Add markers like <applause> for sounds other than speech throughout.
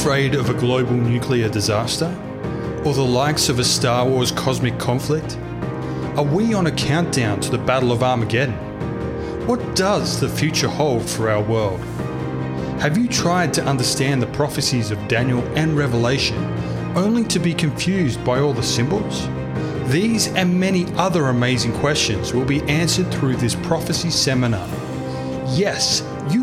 afraid of a global nuclear disaster? Or the likes of a Star Wars cosmic conflict? Are we on a countdown to the Battle of Armageddon? What does the future hold for our world? Have you tried to understand the prophecies of Daniel and Revelation only to be confused by all the symbols? These and many other amazing questions will be answered through this prophecy seminar. Yes,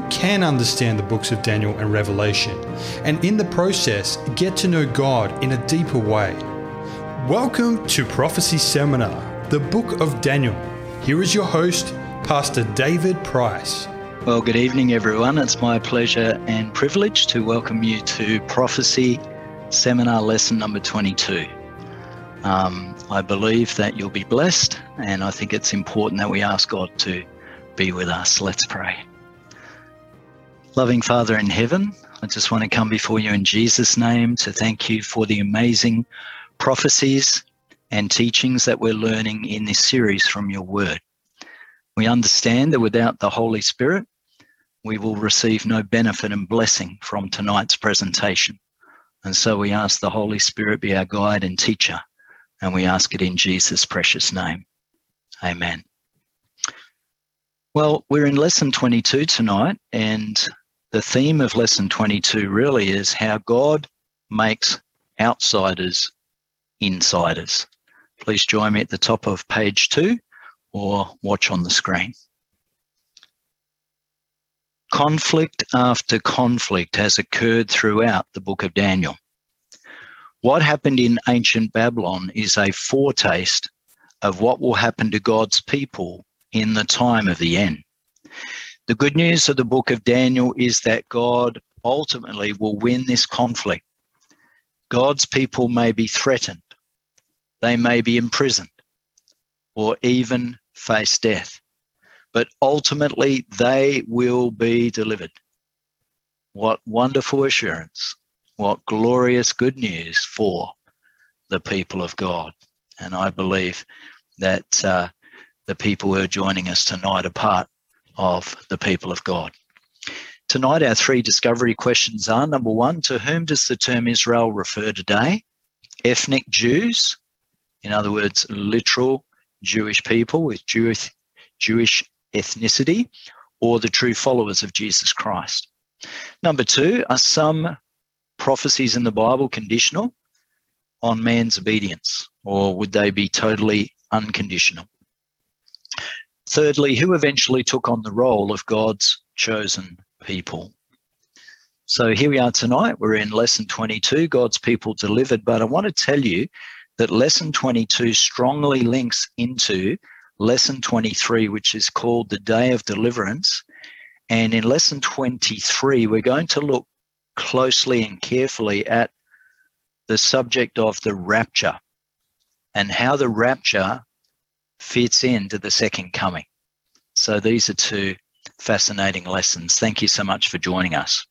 can understand the books of Daniel and Revelation, and in the process, get to know God in a deeper way. Welcome to Prophecy Seminar, the Book of Daniel. Here is your host, Pastor David Price. Well, good evening, everyone. It's my pleasure and privilege to welcome you to Prophecy Seminar Lesson number 22. Um, I believe that you'll be blessed, and I think it's important that we ask God to be with us. Let's pray. Loving Father in heaven, I just want to come before you in Jesus' name to thank you for the amazing prophecies and teachings that we're learning in this series from your word. We understand that without the Holy Spirit, we will receive no benefit and blessing from tonight's presentation. And so we ask the Holy Spirit be our guide and teacher and we ask it in Jesus' precious name. Amen. Well, we're in lesson 22 tonight, and the theme of lesson 22 really is how God makes outsiders insiders. Please join me at the top of page two or watch on the screen. Conflict after conflict has occurred throughout the book of Daniel. What happened in ancient Babylon is a foretaste of what will happen to God's people in the time of the end. The good news of the book of Daniel is that God ultimately will win this conflict. God's people may be threatened, they may be imprisoned, or even face death, but ultimately they will be delivered. What wonderful assurance! What glorious good news for the people of God. And I believe that uh, the people who are joining us tonight are part of the people of God. Tonight, our three discovery questions are number one, to whom does the term Israel refer today? Ethnic Jews, in other words, literal Jewish people with Jewish, Jewish ethnicity, or the true followers of Jesus Christ. Number two, are some prophecies in the Bible conditional on man's obedience, or would they be totally unconditional? Thirdly, who eventually took on the role of God's chosen people? So here we are tonight. We're in lesson 22, God's people delivered. But I want to tell you that lesson 22 strongly links into lesson 23, which is called the Day of Deliverance. And in lesson 23, we're going to look closely and carefully at the subject of the rapture and how the rapture fits into the second coming. So these are two fascinating lessons. Thank you so much for joining us.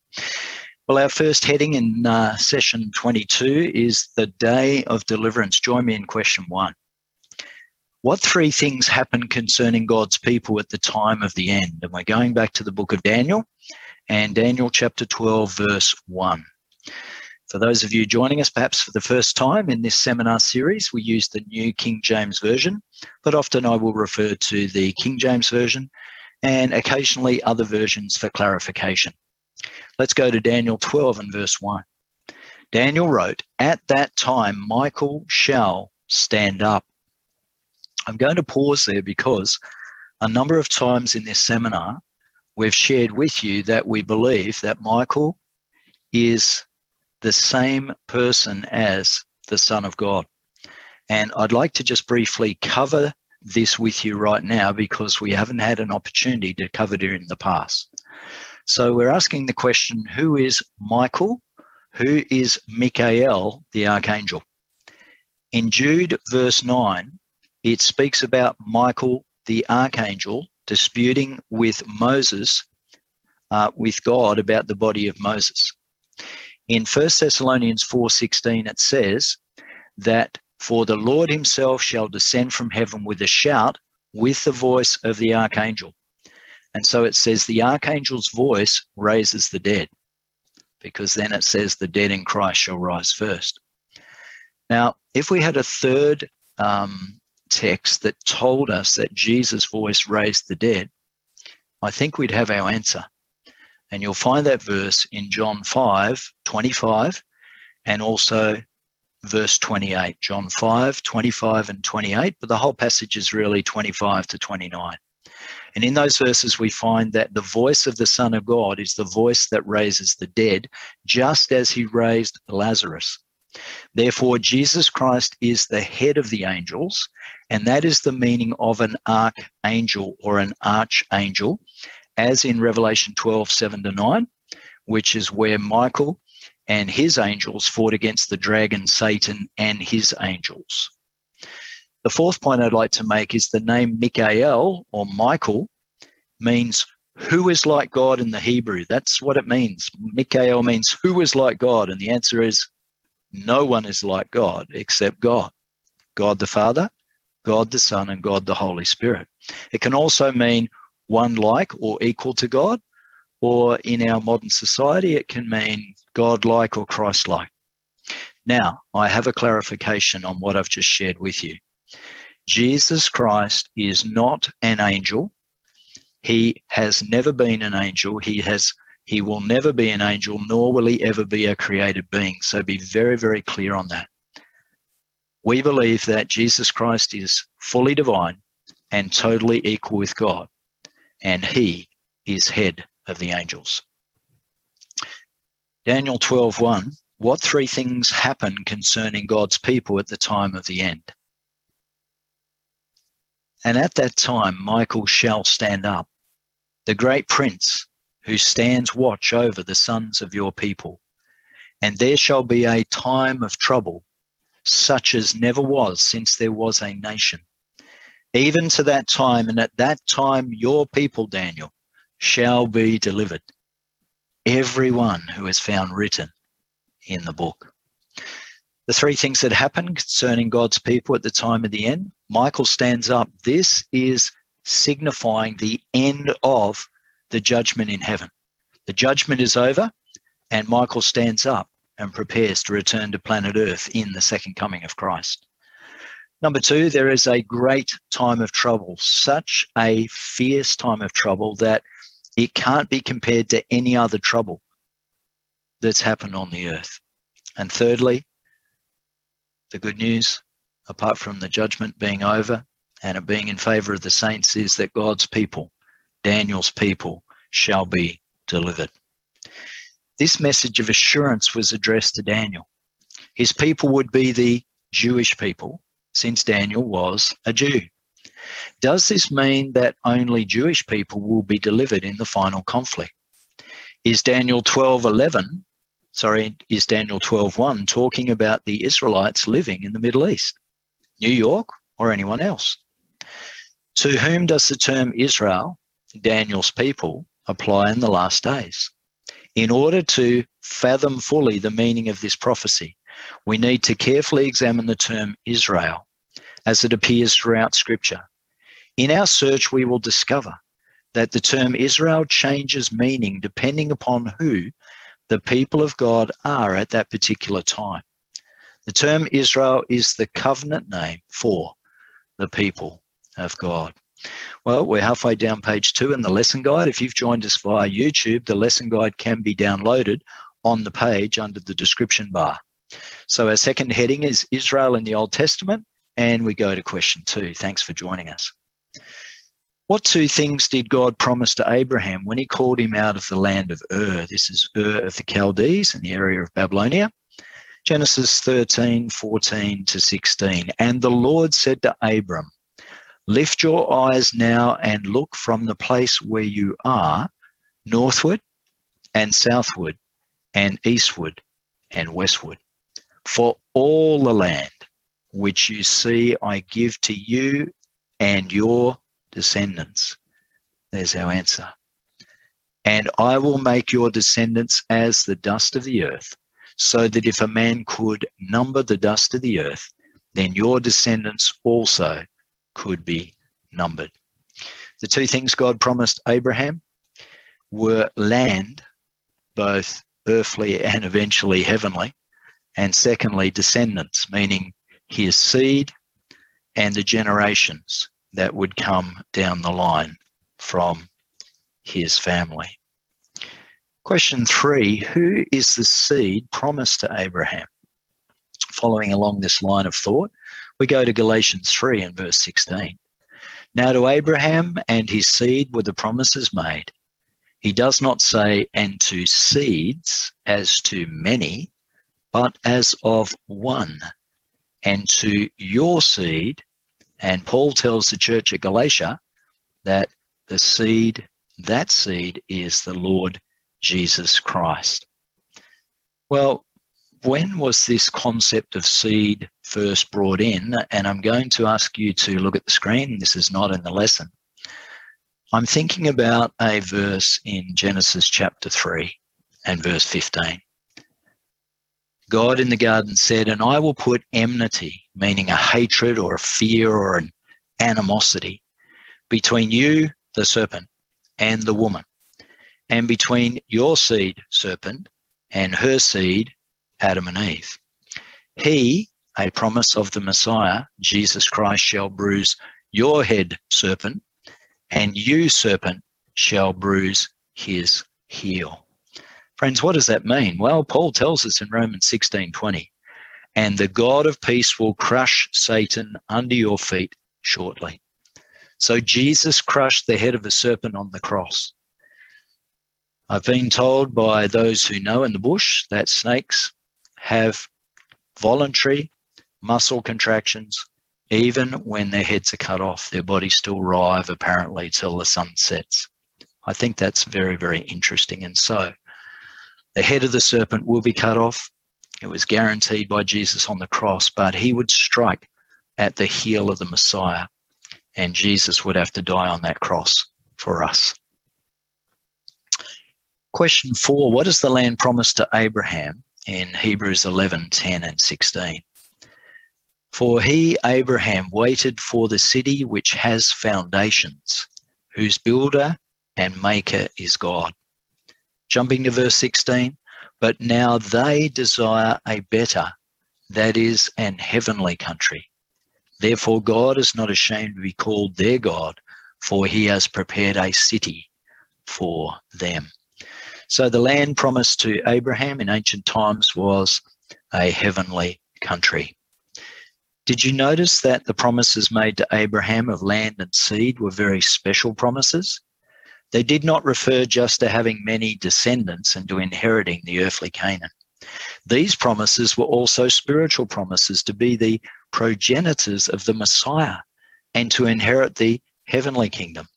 Well, our first heading in uh, session 22 is the day of deliverance. Join me in question one. What three things happen concerning God's people at the time of the end? And we're going back to the book of Daniel and Daniel chapter 12, verse 1. For those of you joining us perhaps for the first time in this seminar series, we use the New King James Version, but often I will refer to the King James Version and occasionally other versions for clarification. Let's go to Daniel 12 and verse 1. Daniel wrote, At that time Michael shall stand up. I'm going to pause there because a number of times in this seminar, we've shared with you that we believe that Michael is the same person as the Son of God. And I'd like to just briefly cover this with you right now because we haven't had an opportunity to cover it in the past. So we're asking the question who is Michael? Who is Michael, the archangel? In Jude, verse 9, it speaks about Michael, the archangel, disputing with Moses, uh, with God about the body of Moses. In 1 Thessalonians 4:16 it says that for the Lord himself shall descend from heaven with a shout with the voice of the archangel. And so it says the archangel's voice raises the dead. because then it says the dead in Christ shall rise first. Now, if we had a third um, text that told us that Jesus' voice raised the dead, I think we'd have our answer. And you'll find that verse in John 5 25 and also verse 28. John 5 25 and 28, but the whole passage is really 25 to 29. And in those verses, we find that the voice of the Son of God is the voice that raises the dead, just as he raised Lazarus. Therefore, Jesus Christ is the head of the angels, and that is the meaning of an archangel or an archangel, as in Revelation 12 7 to 9, which is where Michael and his angels fought against the dragon Satan and his angels. The fourth point I'd like to make is the name Michael or Michael means who is like God in the Hebrew. That's what it means. Michael means who is like God. And the answer is no one is like God except God. God the Father, God the Son, and God the Holy Spirit. It can also mean one like or equal to God, or in our modern society, it can mean God like or Christ like. Now, I have a clarification on what I've just shared with you. Jesus Christ is not an angel. He has never been an angel. He has he will never be an angel, nor will he ever be a created being. So be very, very clear on that. We believe that Jesus Christ is fully divine and totally equal with God, and he is head of the angels. Daniel 12:1 What three things happen concerning God's people at the time of the end? And at that time Michael shall stand up, the great prince who stands watch over the sons of your people. And there shall be a time of trouble, such as never was since there was a nation. Even to that time, and at that time, your people, Daniel, shall be delivered. Everyone who is found written in the book. The three things that happen concerning God's people at the time of the end Michael stands up. This is signifying the end of the judgment in heaven. The judgment is over, and Michael stands up and prepares to return to planet Earth in the second coming of Christ. Number two, there is a great time of trouble, such a fierce time of trouble that it can't be compared to any other trouble that's happened on the earth. And thirdly, the good news, apart from the judgment being over and it being in favor of the saints, is that God's people, Daniel's people, shall be delivered. This message of assurance was addressed to Daniel. His people would be the Jewish people, since Daniel was a Jew. Does this mean that only Jewish people will be delivered in the final conflict? Is Daniel 12:11 sorry, is Daniel 12:1 talking about the Israelites living in the Middle East, New York, or anyone else? To whom does the term Israel, Daniel's people, apply in the last days? In order to fathom fully the meaning of this prophecy, we need to carefully examine the term Israel as it appears throughout Scripture. In our search, we will discover that the term Israel changes meaning depending upon who the people of God are at that particular time. The term Israel is the covenant name for the people of God. Well, we're halfway down page two in the lesson guide. If you've joined us via YouTube, the lesson guide can be downloaded on the page under the description bar. So, our second heading is Israel in the Old Testament, and we go to question two. Thanks for joining us. What two things did God promise to Abraham when he called him out of the land of Ur? This is Ur of the Chaldees in the area of Babylonia. Genesis 13, 14 to 16. And the Lord said to Abram, Lift your eyes now and look from the place where you are northward and southward and eastward and westward. For all the land which you see I give to you and your descendants. There's our answer. And I will make your descendants as the dust of the earth, so that if a man could number the dust of the earth, then your descendants also could be numbered. The two things God promised Abraham were land, both earthly and eventually heavenly. And secondly, descendants, meaning his seed and the generations that would come down the line from his family. Question three Who is the seed promised to Abraham? Following along this line of thought, we go to Galatians 3 and verse 16. Now to Abraham and his seed were the promises made. He does not say, and to seeds as to many, but as of one, and to your seed. And Paul tells the church at Galatia that the seed, that seed is the Lord Jesus Christ. Well, when was this concept of seed first brought in? And I'm going to ask you to look at the screen. This is not in the lesson. I'm thinking about a verse in Genesis chapter 3 and verse 15. God in the garden said, And I will put enmity, meaning a hatred or a fear or an animosity, between you, the serpent, and the woman, and between your seed, serpent, and her seed, Adam and Eve. He, a promise of the Messiah, Jesus Christ, shall bruise your head, serpent, and you, serpent, shall bruise his heel. Friends, what does that mean? Well, Paul tells us in Romans 16 20, and the God of peace will crush Satan under your feet shortly. So Jesus crushed the head of a serpent on the cross. I've been told by those who know in the bush that snakes have voluntary muscle contractions even when their heads are cut off. Their bodies still writhe apparently till the sun sets. I think that's very, very interesting. And so the head of the serpent will be cut off. It was guaranteed by Jesus on the cross, but he would strike at the heel of the Messiah, and Jesus would have to die on that cross for us. Question four What is the land promised to Abraham in Hebrews 11 10 and 16? For he, Abraham, waited for the city which has foundations, whose builder and maker is God. Jumping to verse 16, but now they desire a better, that is, an heavenly country. Therefore, God is not ashamed to be called their God, for he has prepared a city for them. So the land promised to Abraham in ancient times was a heavenly country. Did you notice that the promises made to Abraham of land and seed were very special promises? They did not refer just to having many descendants and to inheriting the earthly Canaan. These promises were also spiritual promises to be the progenitors of the Messiah and to inherit the heavenly kingdom.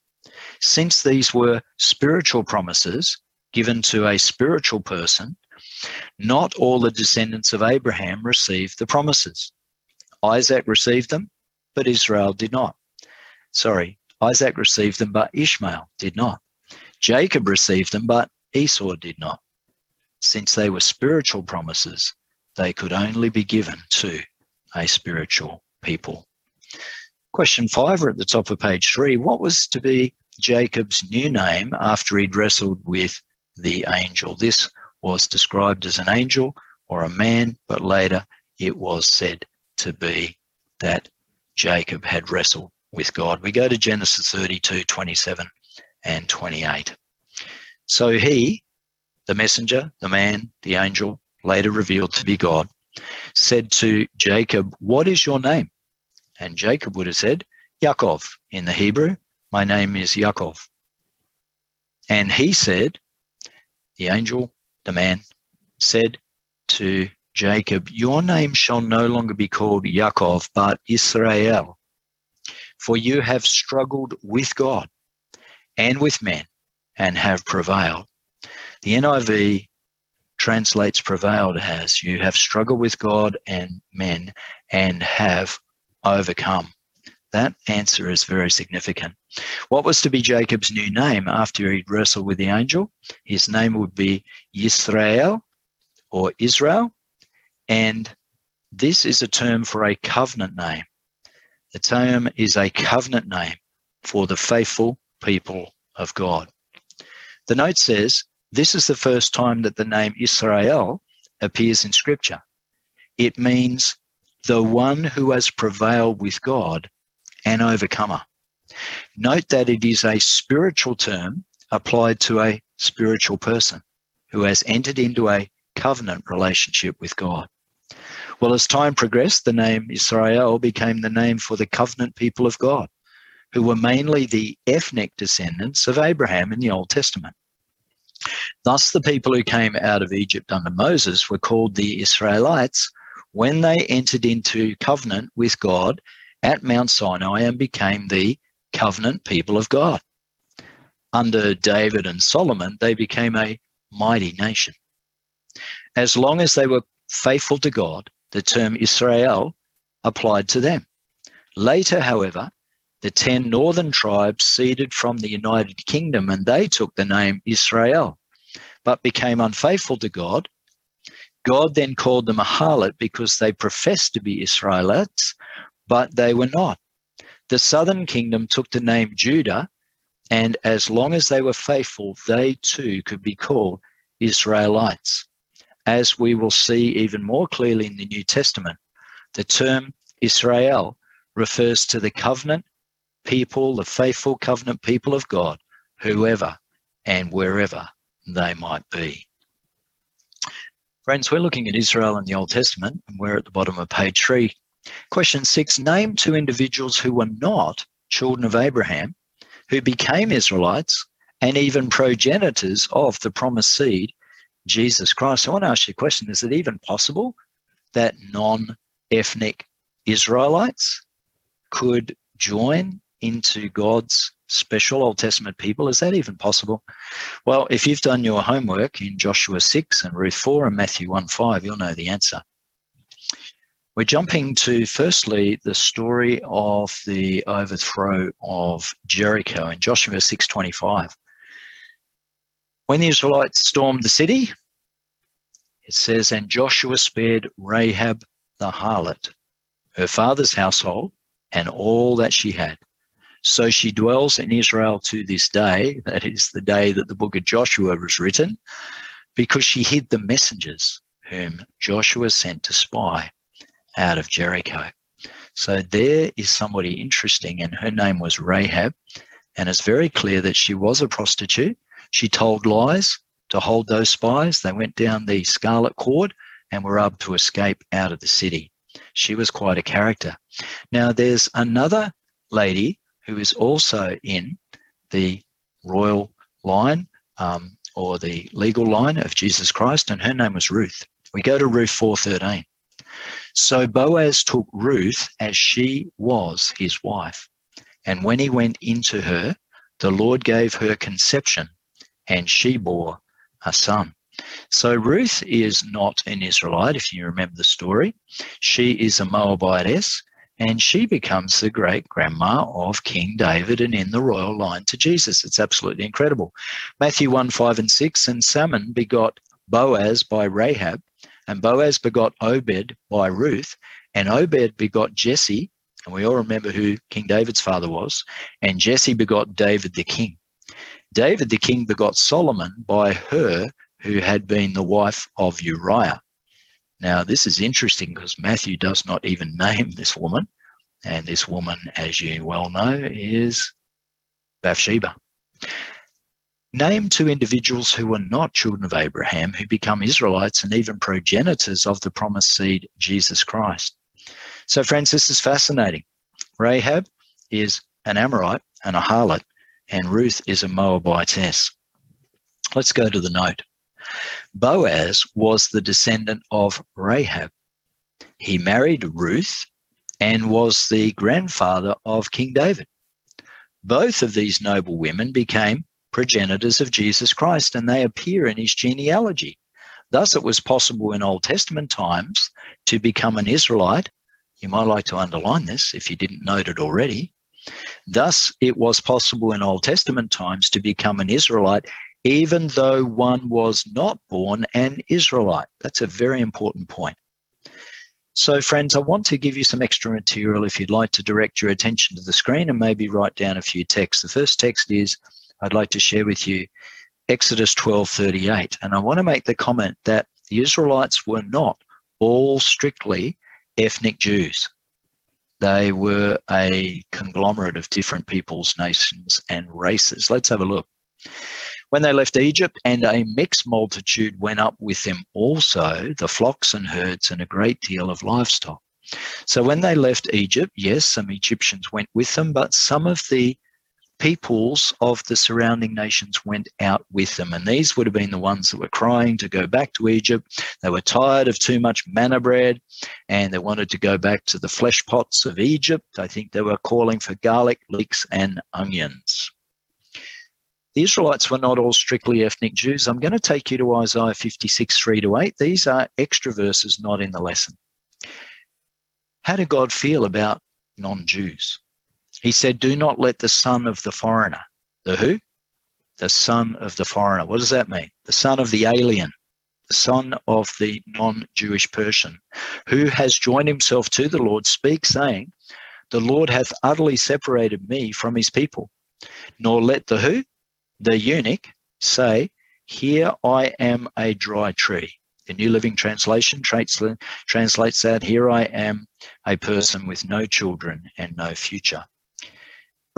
Since these were spiritual promises, given to a spiritual person, not all the descendants of Abraham received the promises. Isaac received them, but Israel did not. Sorry, Isaac received them, but Ishmael did not. Jacob received them, but Esau did not. Since they were spiritual promises, they could only be given to a spiritual people. Question five, are at the top of page three. What was to be Jacob's new name after he'd wrestled with the angel. This was described as an angel or a man, but later it was said to be that Jacob had wrestled with God. We go to Genesis 32, 27 and 28. So he, the messenger, the man, the angel, later revealed to be God, said to Jacob, What is your name? And Jacob would have said, Yaakov in the Hebrew, My name is Yaakov. And he said, the angel, the man, said to Jacob, Your name shall no longer be called Yaakov, but Israel, for you have struggled with God and with men and have prevailed. The NIV translates prevailed as you have struggled with God and men and have overcome. That answer is very significant. What was to be Jacob's new name after he'd wrestled with the angel? His name would be Yisrael or Israel. And this is a term for a covenant name. The term is a covenant name for the faithful people of God. The note says this is the first time that the name Israel appears in Scripture. It means the one who has prevailed with God, an overcomer. Note that it is a spiritual term applied to a spiritual person who has entered into a covenant relationship with God. Well, as time progressed, the name Israel became the name for the covenant people of God, who were mainly the ethnic descendants of Abraham in the Old Testament. Thus, the people who came out of Egypt under Moses were called the Israelites when they entered into covenant with God at Mount Sinai and became the covenant people of God. Under David and Solomon, they became a mighty nation. As long as they were faithful to God, the term Israel applied to them. Later, however, the 10 northern tribes seeded from the United Kingdom and they took the name Israel, but became unfaithful to God. God then called them a harlot because they professed to be Israelites, but they were not. The southern kingdom took the name Judah, and as long as they were faithful, they too could be called Israelites as we will see even more clearly in the New Testament, the term Israel refers to the covenant people, the faithful covenant people of God, whoever and wherever they might be. Friends, we're looking at Israel in the Old Testament, and we're at the bottom of page three. Question six Name two individuals who were not children of Abraham, who became Israelites, and even progenitors of the promised seed Jesus Christ. I want to ask you a question Is it even possible that non ethnic Israelites could join into God's special Old Testament people? Is that even possible? Well, if you've done your homework in Joshua 6 and Ruth 4 and Matthew 1 5, you'll know the answer. We're jumping to firstly the story of the overthrow of Jericho in Joshua 6:25. When the Israelites stormed the city, it says, And Joshua spared Rahab the harlot, her father's household, and all that she had. So she dwells in Israel to this day. That is the day that the book of Joshua was written, because she hid the messengers whom Joshua sent to spy out of Jericho. So there is somebody interesting, and her name was Rahab. And it's very clear that she was a prostitute she told lies to hold those spies. They went down the scarlet cord and were able to escape out of the city. She was quite a character. Now, there's another lady who is also in the royal line um, or the legal line of Jesus Christ, and her name was Ruth. We go to Ruth 4:13. So Boaz took Ruth as she was his wife, and when he went into her, the Lord gave her conception and she bore a son. So Ruth is not an Israelite, if you remember the story. She is a Moabitess, and she becomes the great grandma of King David and in the royal line to Jesus. It's absolutely incredible. Matthew 1 5 and 6 and Salmon begot Boaz by Rahab, and Boaz begot Obed by Ruth, and Obed begot Jesse, and we all remember who King David's father was, and Jesse begot David the king. David the king begot Solomon by her who had been the wife of Uriah. Now, this is interesting because Matthew does not even name this woman. And this woman, as you well know, is Bathsheba. Name two individuals who were not children of Abraham who become Israelites and even progenitors of the promised seed, Jesus Christ. So, friends, this is fascinating. Rahab is an Amorite and a harlot and Ruth is a Moabitess. Let's go to the note. Boaz was the descendant of Rahab. He married Ruth and was the grandfather of King David. Both of these noble women became progenitors of Jesus Christ and they appear in his genealogy. Thus, it was possible in Old Testament times to become an Israelite. You might like to underline this if you didn't note it already. Thus, it was possible in Old Testament times to become an Israelite, even though one was not born an Israelite. That's a very important point. So, friends, I want to give you some extra material if you'd like to direct your attention to the screen and maybe write down a few texts. The first text is I'd like to share with you Exodus 12:38. And I want to make the comment that the Israelites were not all strictly ethnic Jews. They were a conglomerate of different peoples, nations, and races. Let's have a look. When they left Egypt, and a mixed multitude went up with them also, the flocks and herds, and a great deal of livestock. So when they left Egypt, yes, some Egyptians went with them, but some of the peoples of the surrounding nations went out with them. And these would have been the ones that were crying to go back to Egypt. They were tired of too much manna bread and they wanted to go back to the flesh pots of Egypt. I think they were calling for garlic, leeks, and onions. The Israelites were not all strictly ethnic Jews. I'm going to take you to Isaiah 56, 3 to 8. These are extra verses not in the lesson. How did God feel about non Jews? He said, Do not let the son of the foreigner, the who? The son of the foreigner. What does that mean? The son of the alien, the son of the non Jewish person who has joined himself to the Lord, speak, saying, The Lord hath utterly separated me from his people. Nor let the who? The eunuch say, Here I am a dry tree. The New Living Translation translates that, Here I am a person with no children and no future.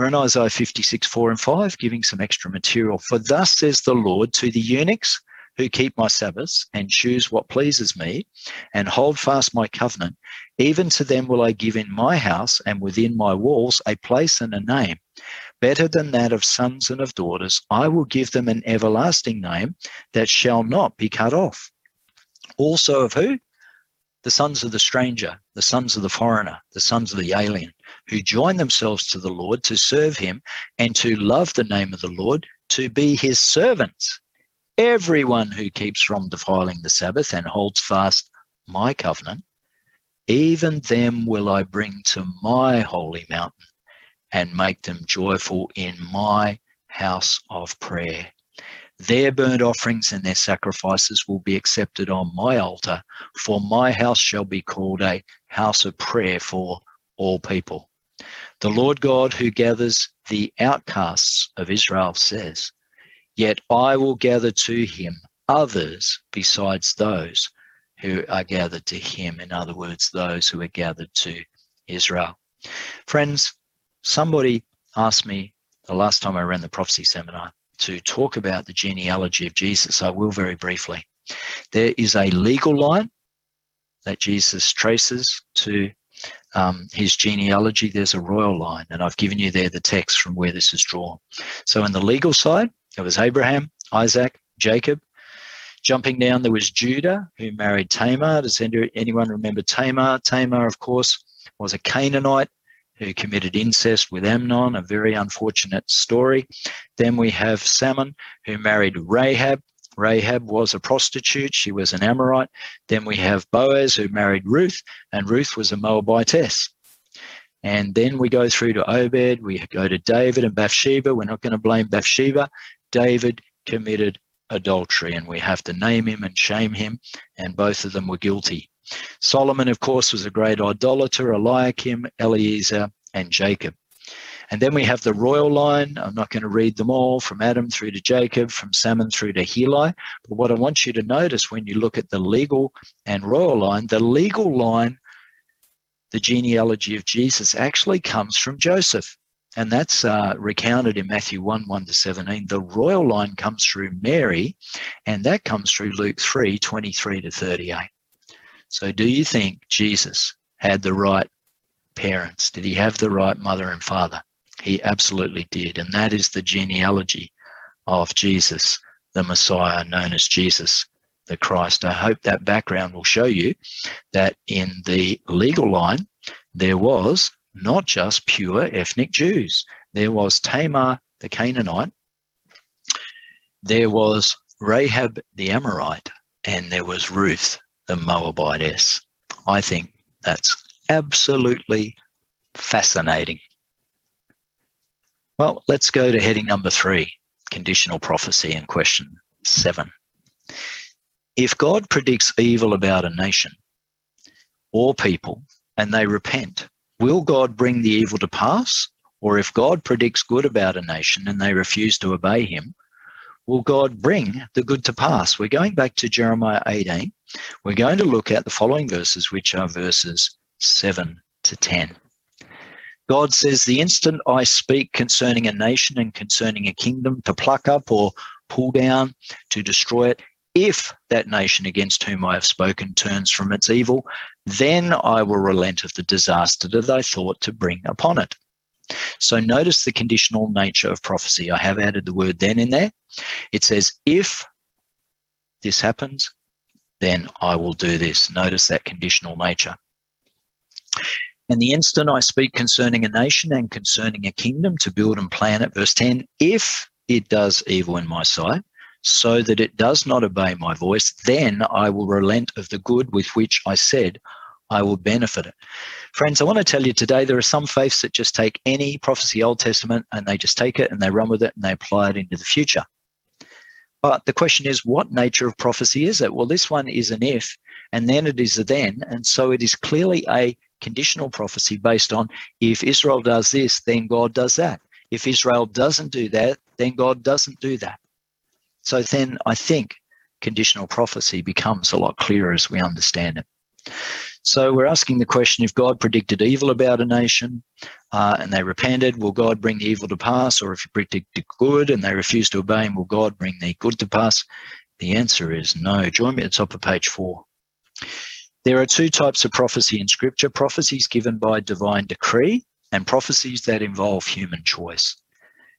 We're in Isaiah 56, 4 and 5, giving some extra material. For thus says the Lord to the eunuchs who keep my Sabbaths and choose what pleases me and hold fast my covenant, even to them will I give in my house and within my walls a place and a name. Better than that of sons and of daughters, I will give them an everlasting name that shall not be cut off. Also of who? The sons of the stranger, the sons of the foreigner, the sons of the alien, who join themselves to the Lord to serve him and to love the name of the Lord, to be his servants. Everyone who keeps from defiling the Sabbath and holds fast my covenant, even them will I bring to my holy mountain and make them joyful in my house of prayer. Their burnt offerings and their sacrifices will be accepted on my altar, for my house shall be called a house of prayer for all people. The Lord God who gathers the outcasts of Israel says, Yet I will gather to him others besides those who are gathered to him. In other words, those who are gathered to Israel. Friends, somebody asked me the last time I ran the prophecy seminar to talk about the genealogy of Jesus. I will very briefly. There is a legal line that Jesus traces to um, his genealogy, there's a royal line, and I've given you there the text from where this is drawn. So, in the legal side, it was Abraham, Isaac, Jacob. Jumping down, there was Judah, who married Tamar. Does anyone remember Tamar? Tamar, of course, was a Canaanite who committed incest with Amnon, a very unfortunate story. Then we have Salmon, who married Rahab, Rahab was a prostitute. She was an Amorite. Then we have Boaz who married Ruth, and Ruth was a Moabitess. And then we go through to Obed. We go to David and Bathsheba. We're not going to blame Bathsheba. David committed adultery, and we have to name him and shame him, and both of them were guilty. Solomon, of course, was a great idolater, Eliakim, Eliezer, and Jacob. And then we have the royal line. I'm not going to read them all from Adam through to Jacob, from Salmon through to Heli. But what I want you to notice when you look at the legal and royal line, the legal line, the genealogy of Jesus actually comes from Joseph. And that's uh, recounted in Matthew 1 1 to 17. The royal line comes through Mary, and that comes through Luke 3 23 to 38. So, do you think Jesus had the right parents? Did he have the right mother and father? He absolutely did. And that is the genealogy of Jesus, the Messiah known as Jesus the Christ. I hope that background will show you that in the legal line, there was not just pure ethnic Jews. There was Tamar the Canaanite, there was Rahab the Amorite, and there was Ruth the Moabitess. I think that's absolutely fascinating. Well, let's go to heading number three conditional prophecy in question seven. If God predicts evil about a nation or people and they repent, will God bring the evil to pass? Or if God predicts good about a nation and they refuse to obey him, will God bring the good to pass? We're going back to Jeremiah 18. We're going to look at the following verses, which are verses 7 to 10. God says, The instant I speak concerning a nation and concerning a kingdom to pluck up or pull down, to destroy it, if that nation against whom I have spoken turns from its evil, then I will relent of the disaster that I thought to bring upon it. So notice the conditional nature of prophecy. I have added the word then in there. It says, if this happens, then I will do this. Notice that conditional nature. And the instant I speak concerning a nation and concerning a kingdom to build and plan it, verse 10, if it does evil in my sight, so that it does not obey my voice, then I will relent of the good with which I said I will benefit it. Friends, I want to tell you today there are some faiths that just take any prophecy Old Testament and they just take it and they run with it and they apply it into the future. But the question is, what nature of prophecy is it? Well, this one is an if, and then it is a then. And so it is clearly a conditional prophecy based on if Israel does this, then God does that. If Israel doesn't do that, then God doesn't do that. So then I think conditional prophecy becomes a lot clearer as we understand it. So we're asking the question if God predicted evil about a nation uh, and they repented, will God bring the evil to pass? Or if he predicted good and they refuse to obey him, will God bring the good to pass? The answer is no. Join me at the top of page four. There are two types of prophecy in Scripture prophecies given by divine decree and prophecies that involve human choice.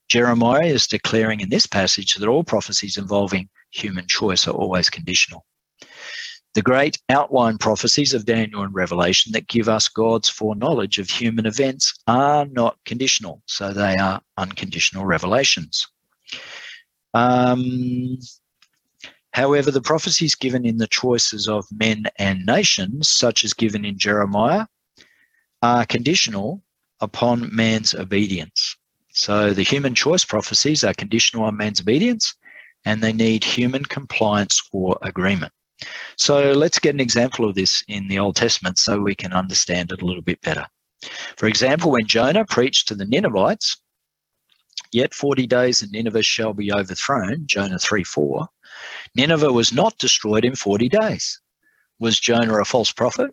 Jeremiah is declaring in this passage that all prophecies involving human choice are always conditional the great outline prophecies of Daniel and Revelation that give us God's foreknowledge of human events are not conditional, so they are unconditional revelations. Um, however, the prophecies given in the choices of men and nations, such as given in Jeremiah, are conditional upon man's obedience. So the human choice prophecies are conditional on man's obedience and they need human compliance or agreement. So let's get an example of this in the Old Testament so we can understand it a little bit better. For example, when Jonah preached to the Ninevites, yet 40 days and Nineveh shall be overthrown, Jonah 3 4, Nineveh was not destroyed in 40 days. Was Jonah a false prophet?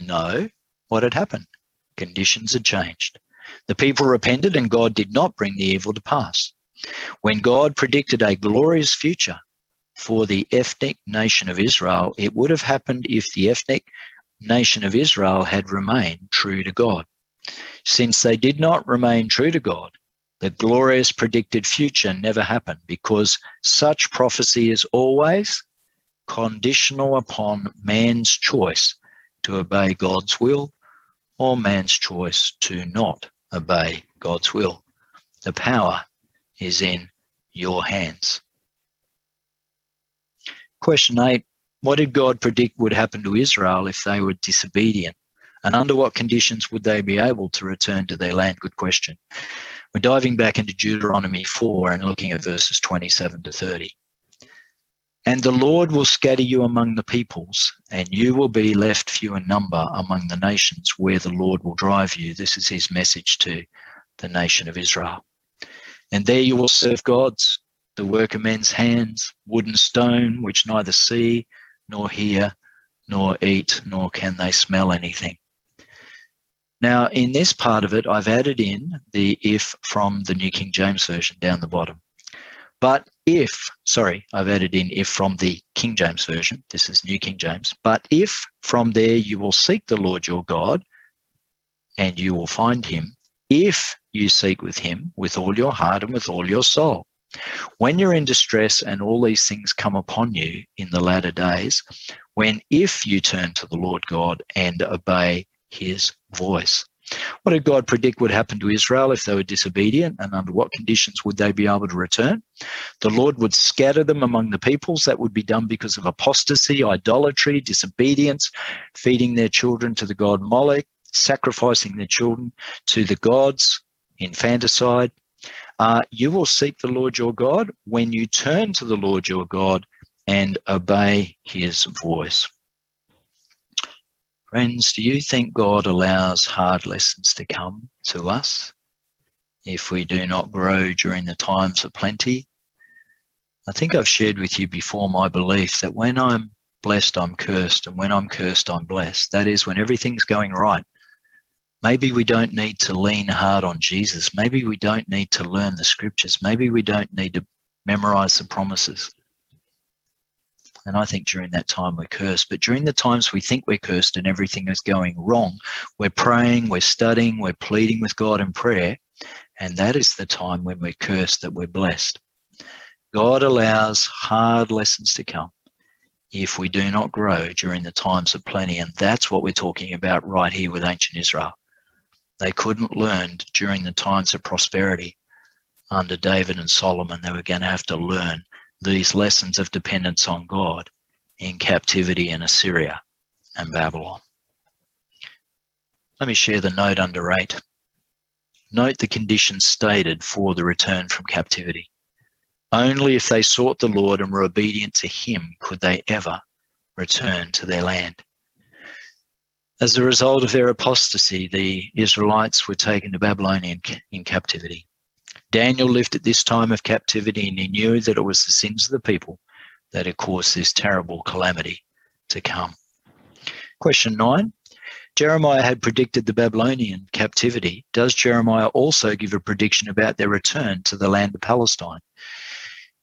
No. What had happened? Conditions had changed. The people repented and God did not bring the evil to pass. When God predicted a glorious future, for the ethnic nation of Israel, it would have happened if the ethnic nation of Israel had remained true to God. Since they did not remain true to God, the glorious predicted future never happened because such prophecy is always conditional upon man's choice to obey God's will or man's choice to not obey God's will. The power is in your hands. Question eight What did God predict would happen to Israel if they were disobedient? And under what conditions would they be able to return to their land? Good question. We're diving back into Deuteronomy 4 and looking at verses 27 to 30. And the Lord will scatter you among the peoples, and you will be left few in number among the nations where the Lord will drive you. This is his message to the nation of Israel. And there you will serve gods the work of men's hands, wood and stone, which neither see nor hear nor eat, nor can they smell anything. Now, in this part of it, I've added in the if from the New King James Version down the bottom. But if, sorry, I've added in if from the King James Version, this is New King James, but if from there you will seek the Lord your God and you will find him, if you seek with him with all your heart and with all your soul. When you're in distress and all these things come upon you in the latter days, when if you turn to the Lord God and obey his voice. What did God predict would happen to Israel if they were disobedient and under what conditions would they be able to return? The Lord would scatter them among the peoples. That would be done because of apostasy, idolatry, disobedience, feeding their children to the god Molech, sacrificing their children to the gods, infanticide, uh, you will seek the Lord your God when you turn to the Lord your God and obey his voice. Friends, do you think God allows hard lessons to come to us if we do not grow during the times of plenty? I think I've shared with you before my belief that when I'm blessed, I'm cursed, and when I'm cursed, I'm blessed. That is, when everything's going right, maybe we don't need to lean hard on Jesus. Maybe we don't need to learn the scriptures. Maybe we don't need to memorize the promises. And I think during that time we're cursed. But during the times we think we're cursed and everything is going wrong, we're praying, we're studying, we're pleading with God in prayer. And that is the time when we're cursed that we're blessed. God allows hard lessons to come if we do not grow during the times of plenty. And that's what we're talking about right here with ancient Israel. They couldn't learn during the times of prosperity under David and Solomon. They were going to have to learn these lessons of dependence on God in captivity in Assyria and Babylon. Let me share the note under eight. Note the conditions stated for the return from captivity. Only if they sought the Lord and were obedient to him could they ever return to their land. As a result of their apostasy, the Israelites were taken to Babylonian in captivity. Daniel lived at this time of captivity and he knew that it was the sins of the people that had caused this terrible calamity to come. Question nine Jeremiah had predicted the Babylonian captivity. Does Jeremiah also give a prediction about their return to the land of Palestine?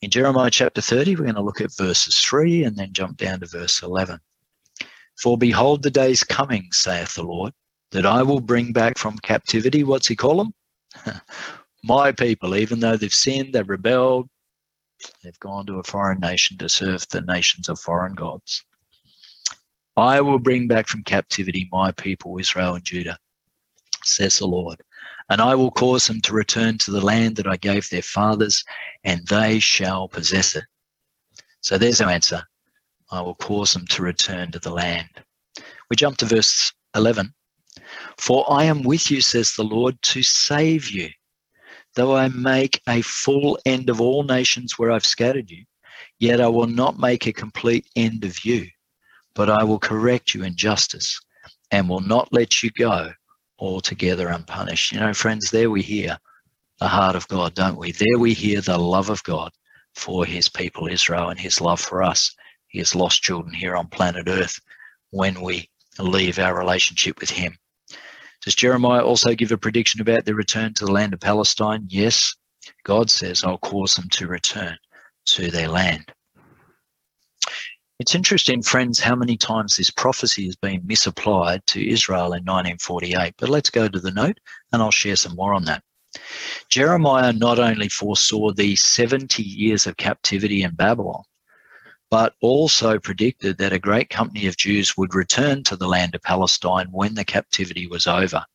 In Jeremiah chapter 30, we're going to look at verses 3 and then jump down to verse 11. For behold, the days coming, saith the Lord, that I will bring back from captivity, what's he call them? <laughs> My people, even though they've sinned, they've rebelled, they've gone to a foreign nation to serve the nations of foreign gods. I will bring back from captivity my people, Israel and Judah, says the Lord and I will cause them to return to the land that I gave their fathers, and they shall possess it. So there's our answer. I will cause them to return to the land. We jump to verse 11. For I am with you, says the Lord, to save you. Though I make a full end of all nations where I've scattered you, yet I will not make a complete end of you, but I will correct you in justice and will not let you go altogether unpunished. You know, friends, there we hear the heart of God, don't we? There we hear the love of God for his people Israel and his love for us, his lost children here on planet Earth, when we leave our relationship with him. Does Jeremiah also give a prediction about their return to the land of Palestine? Yes. God says, I'll cause them to return to their land. It's interesting, friends, how many times this prophecy has been misapplied to Israel in 1948. But let's go to the note and I'll share some more on that. Jeremiah not only foresaw the 70 years of captivity in Babylon, but also predicted that a great company of Jews would return to the land of Palestine when the captivity was over.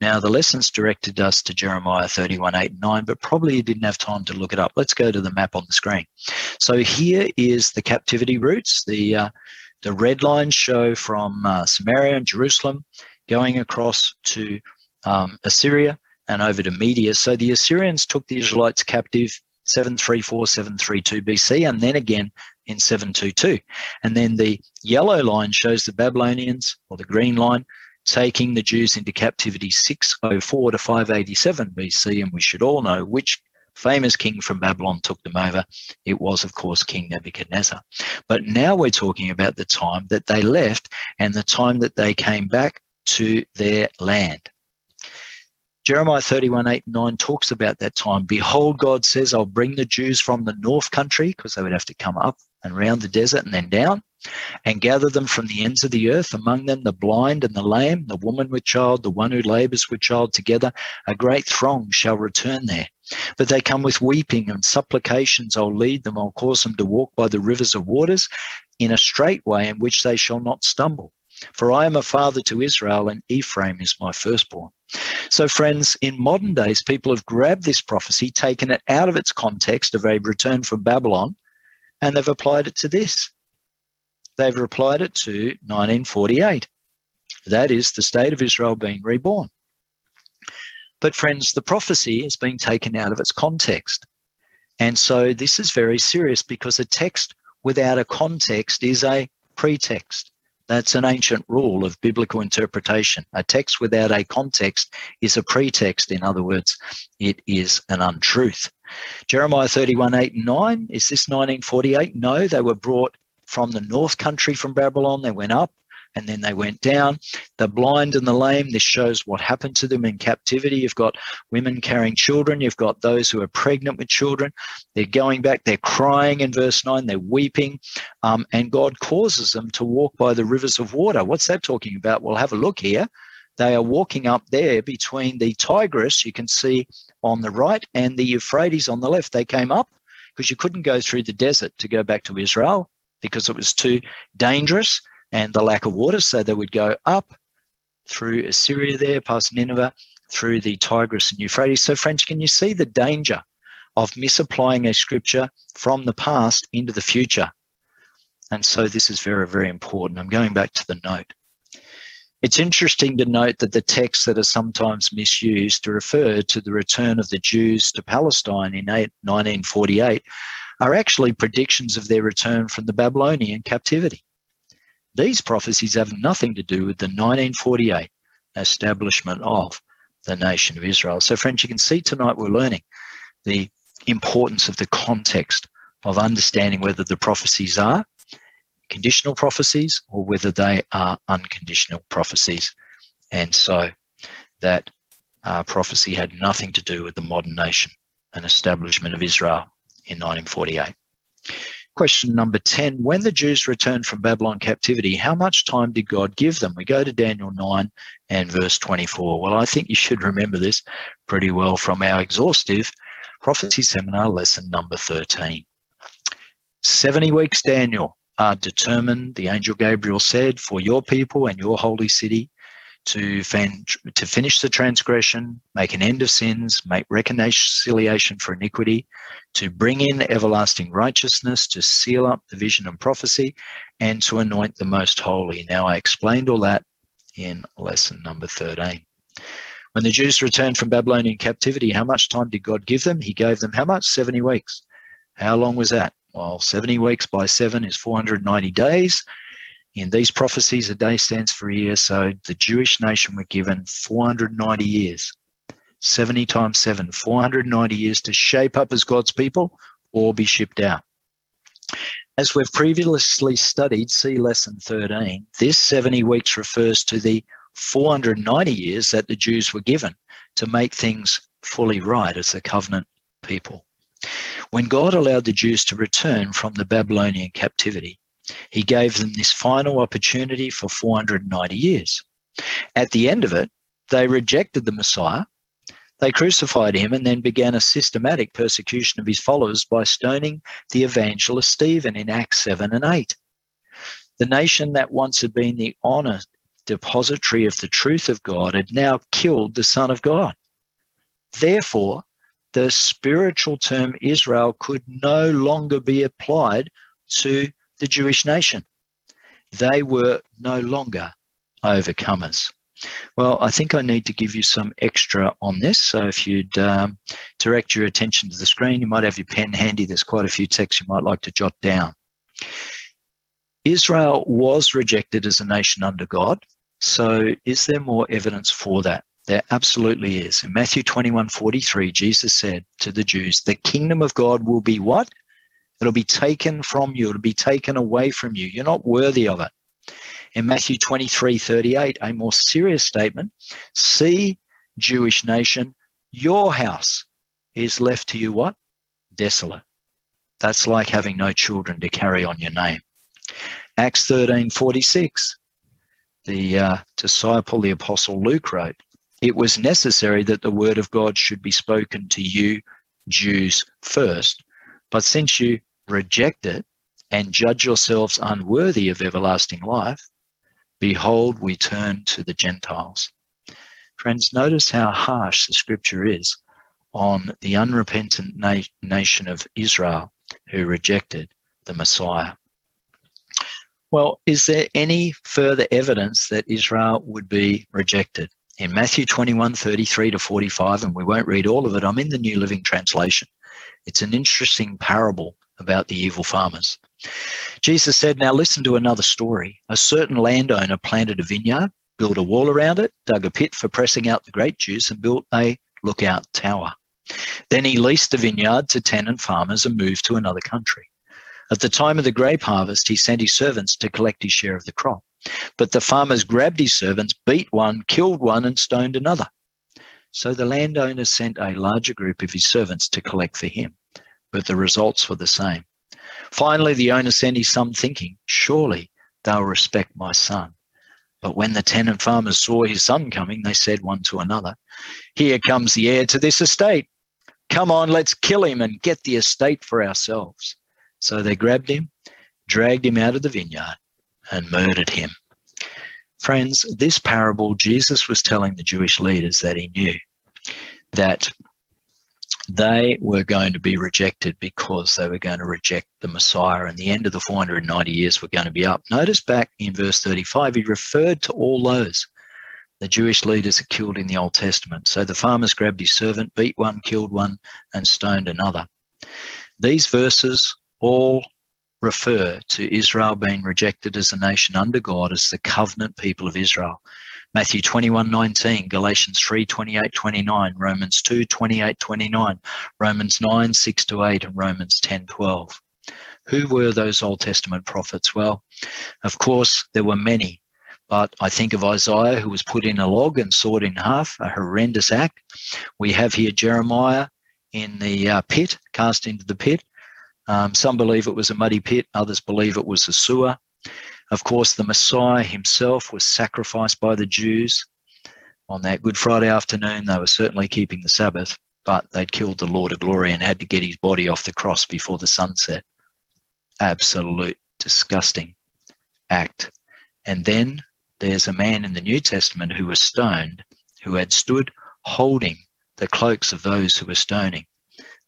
Now, the lessons directed us to Jeremiah 31, 8, and 9, but probably you didn't have time to look it up. Let's go to the map on the screen. So here is the captivity routes. The, uh, the red lines show from uh, Samaria and Jerusalem going across to um, Assyria and over to Media. So the Assyrians took the Israelites captive 734, 732 BC, and then again in 722. And then the yellow line shows the Babylonians, or the green line, taking the Jews into captivity 604 to 587 BC, and we should all know which famous king from Babylon took them over. It was, of course, King Nebuchadnezzar. But now we're talking about the time that they left and the time that they came back to their land. Jeremiah 31, 8, 9 talks about that time. Behold, God says, I'll bring the Jews from the north country, because they would have to come up and round the desert and then down, and gather them from the ends of the earth, among them the blind and the lame, the woman with child, the one who labors with child together. A great throng shall return there. But they come with weeping and supplications. I'll lead them, I'll cause them to walk by the rivers of waters in a straight way in which they shall not stumble. For I am a father to Israel, and Ephraim is my firstborn. So, friends, in modern days, people have grabbed this prophecy, taken it out of its context of a return from Babylon, and they've applied it to this they've applied it to 1948. That is the state of Israel being reborn. But, friends, the prophecy has been taken out of its context. And so this is very serious because a text without a context is a pretext. That's an ancient rule of biblical interpretation. A text without a context is a pretext. In other words, it is an untruth. Jeremiah 31, 8 and 9, is this 1948? No, they were brought from the north country from Babylon. They went up and then they went down. The blind and the lame, this shows what happened to them in captivity. You've got women carrying children, you've got those who are pregnant with children. They're going back, they're crying in verse 9, they're weeping, um, and God causes them to walk by the rivers of water. What's that talking about? Well, have a look here. They are walking up there between the Tigris, you can see on the right, and the Euphrates on the left. They came up because you couldn't go through the desert to go back to Israel because it was too dangerous and the lack of water. So they would go up through Assyria there, past Nineveh, through the Tigris and Euphrates. So, friends, can you see the danger of misapplying a scripture from the past into the future? And so this is very, very important. I'm going back to the note. It's interesting to note that the texts that are sometimes misused to refer to the return of the Jews to Palestine in 1948 are actually predictions of their return from the Babylonian captivity. These prophecies have nothing to do with the 1948 establishment of the nation of Israel. So, friends, you can see tonight we're learning the importance of the context of understanding whether the prophecies are conditional prophecies or whether they are unconditional prophecies. And so that uh, prophecy had nothing to do with the modern nation and establishment of Israel in 1948. Question number 10 When the Jews returned from Babylon captivity, how much time did God give them? We go to Daniel 9 and verse 24. Well, I think you should remember this pretty well from our exhaustive prophecy seminar lesson number 13. 70 weeks, Daniel, are determined, the angel Gabriel said, for your people and your holy city to, to finish the transgression, make an end of sins, make reconciliation for iniquity, to bring in everlasting righteousness, to seal up the vision and prophecy, and to anoint the most holy. Now, I explained all that in lesson number 13. When the Jews returned from Babylonian captivity, how much time did God give them? He gave them how much? 70 weeks. How long was that? Well, 70 weeks by 7 is 490 days. In these prophecies, a day stands for a year, so the Jewish nation were given 490 years. 70 times 7, 490 years to shape up as God's people or be shipped out. As we've previously studied, see lesson 13, this 70 weeks refers to the 490 years that the Jews were given to make things fully right as a covenant people. When God allowed the Jews to return from the Babylonian captivity, he gave them this final opportunity for 490 years. At the end of it, they rejected the Messiah. They crucified him and then began a systematic persecution of his followers by stoning the evangelist Stephen in Acts 7 and 8. The nation that once had been the honor depository of the truth of God had now killed the Son of God. Therefore, the spiritual term Israel could no longer be applied to the Jewish nation. They were no longer overcomers. Well, I think I need to give you some extra on this. So if you'd um, direct your attention to the screen, you might have your pen handy. There's quite a few texts you might like to jot down. Israel was rejected as a nation under God. So is there more evidence for that? There absolutely is. In Matthew 21 43, Jesus said to the Jews, The kingdom of God will be what? It'll be taken from you, it'll be taken away from you. You're not worthy of it. In Matthew 23 38, a more serious statement see, Jewish nation, your house is left to you what? Desolate. That's like having no children to carry on your name. Acts 13 46, the uh, disciple, the apostle Luke wrote, it was necessary that the word of God should be spoken to you, Jews, first. But since you reject it and judge yourselves unworthy of everlasting life, behold, we turn to the Gentiles. Friends, notice how harsh the scripture is on the unrepentant na- nation of Israel who rejected the Messiah. Well, is there any further evidence that Israel would be rejected? in Matthew 21 33 to 45, and we won't read all of it. I'm in the New Living Translation. It's an interesting parable about the evil farmers. Jesus said, Now listen to another story. A certain landowner planted a vineyard, built a wall around it, dug a pit for pressing out the grape juice, and built a lookout tower. Then he leased the vineyard to tenant farmers and moved to another country. At the time of the grape harvest, he sent his servants to collect his share of the crop. But the farmers grabbed his servants, beat one, killed one, and stoned another. So the landowner sent a larger group of his servants to collect for him, but the results were the same. Finally, the owner sent his son, thinking, Surely they'll respect my son. But when the tenant farmers saw his son coming, they said one to another, Here comes the heir to this estate. Come on, let's kill him and get the estate for ourselves. So they grabbed him, dragged him out of the vineyard, and murdered him. Friends, this parable, Jesus was telling the Jewish leaders that he knew that they were going to be rejected because they were going to reject the Messiah, and the end of the 490 years were going to be up. Notice back in verse 35, he referred to all those the Jewish leaders are killed in the Old Testament. So the farmers grabbed his servant, beat one, killed one, and stoned another. These verses all refer to Israel being rejected as a nation under God as the covenant people of Israel. Matthew 21, 19, Galatians 3, 28, 29, Romans 2, 28, 29, Romans 9, 6 to 8, and Romans 10, 12. Who were those Old Testament prophets? Well, of course, there were many, but I think of Isaiah who was put in a log and sawed in half, a horrendous act. We have here Jeremiah in the uh, pit, cast into the pit. Um, some believe it was a muddy pit, others believe it was a sewer. Of course, the Messiah himself was sacrificed by the Jews on that Good Friday afternoon. They were certainly keeping the Sabbath, but they'd killed the Lord of glory and had to get his body off the cross before the sunset. Absolute disgusting act. And then there's a man in the New Testament who was stoned, who had stood holding the cloaks of those who were stoning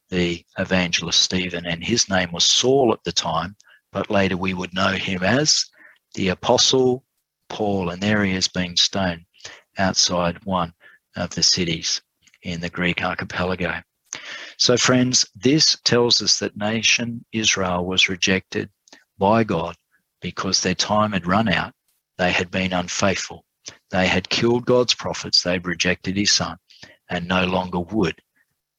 the evangelist Stephen, and his name was Saul at the time, but later we would know him as the Apostle Paul, and there he is being stoned outside one of the cities in the Greek archipelago. So, friends, this tells us that nation Israel was rejected by God because their time had run out. They had been unfaithful. They had killed God's prophets. They'd rejected his son and no longer would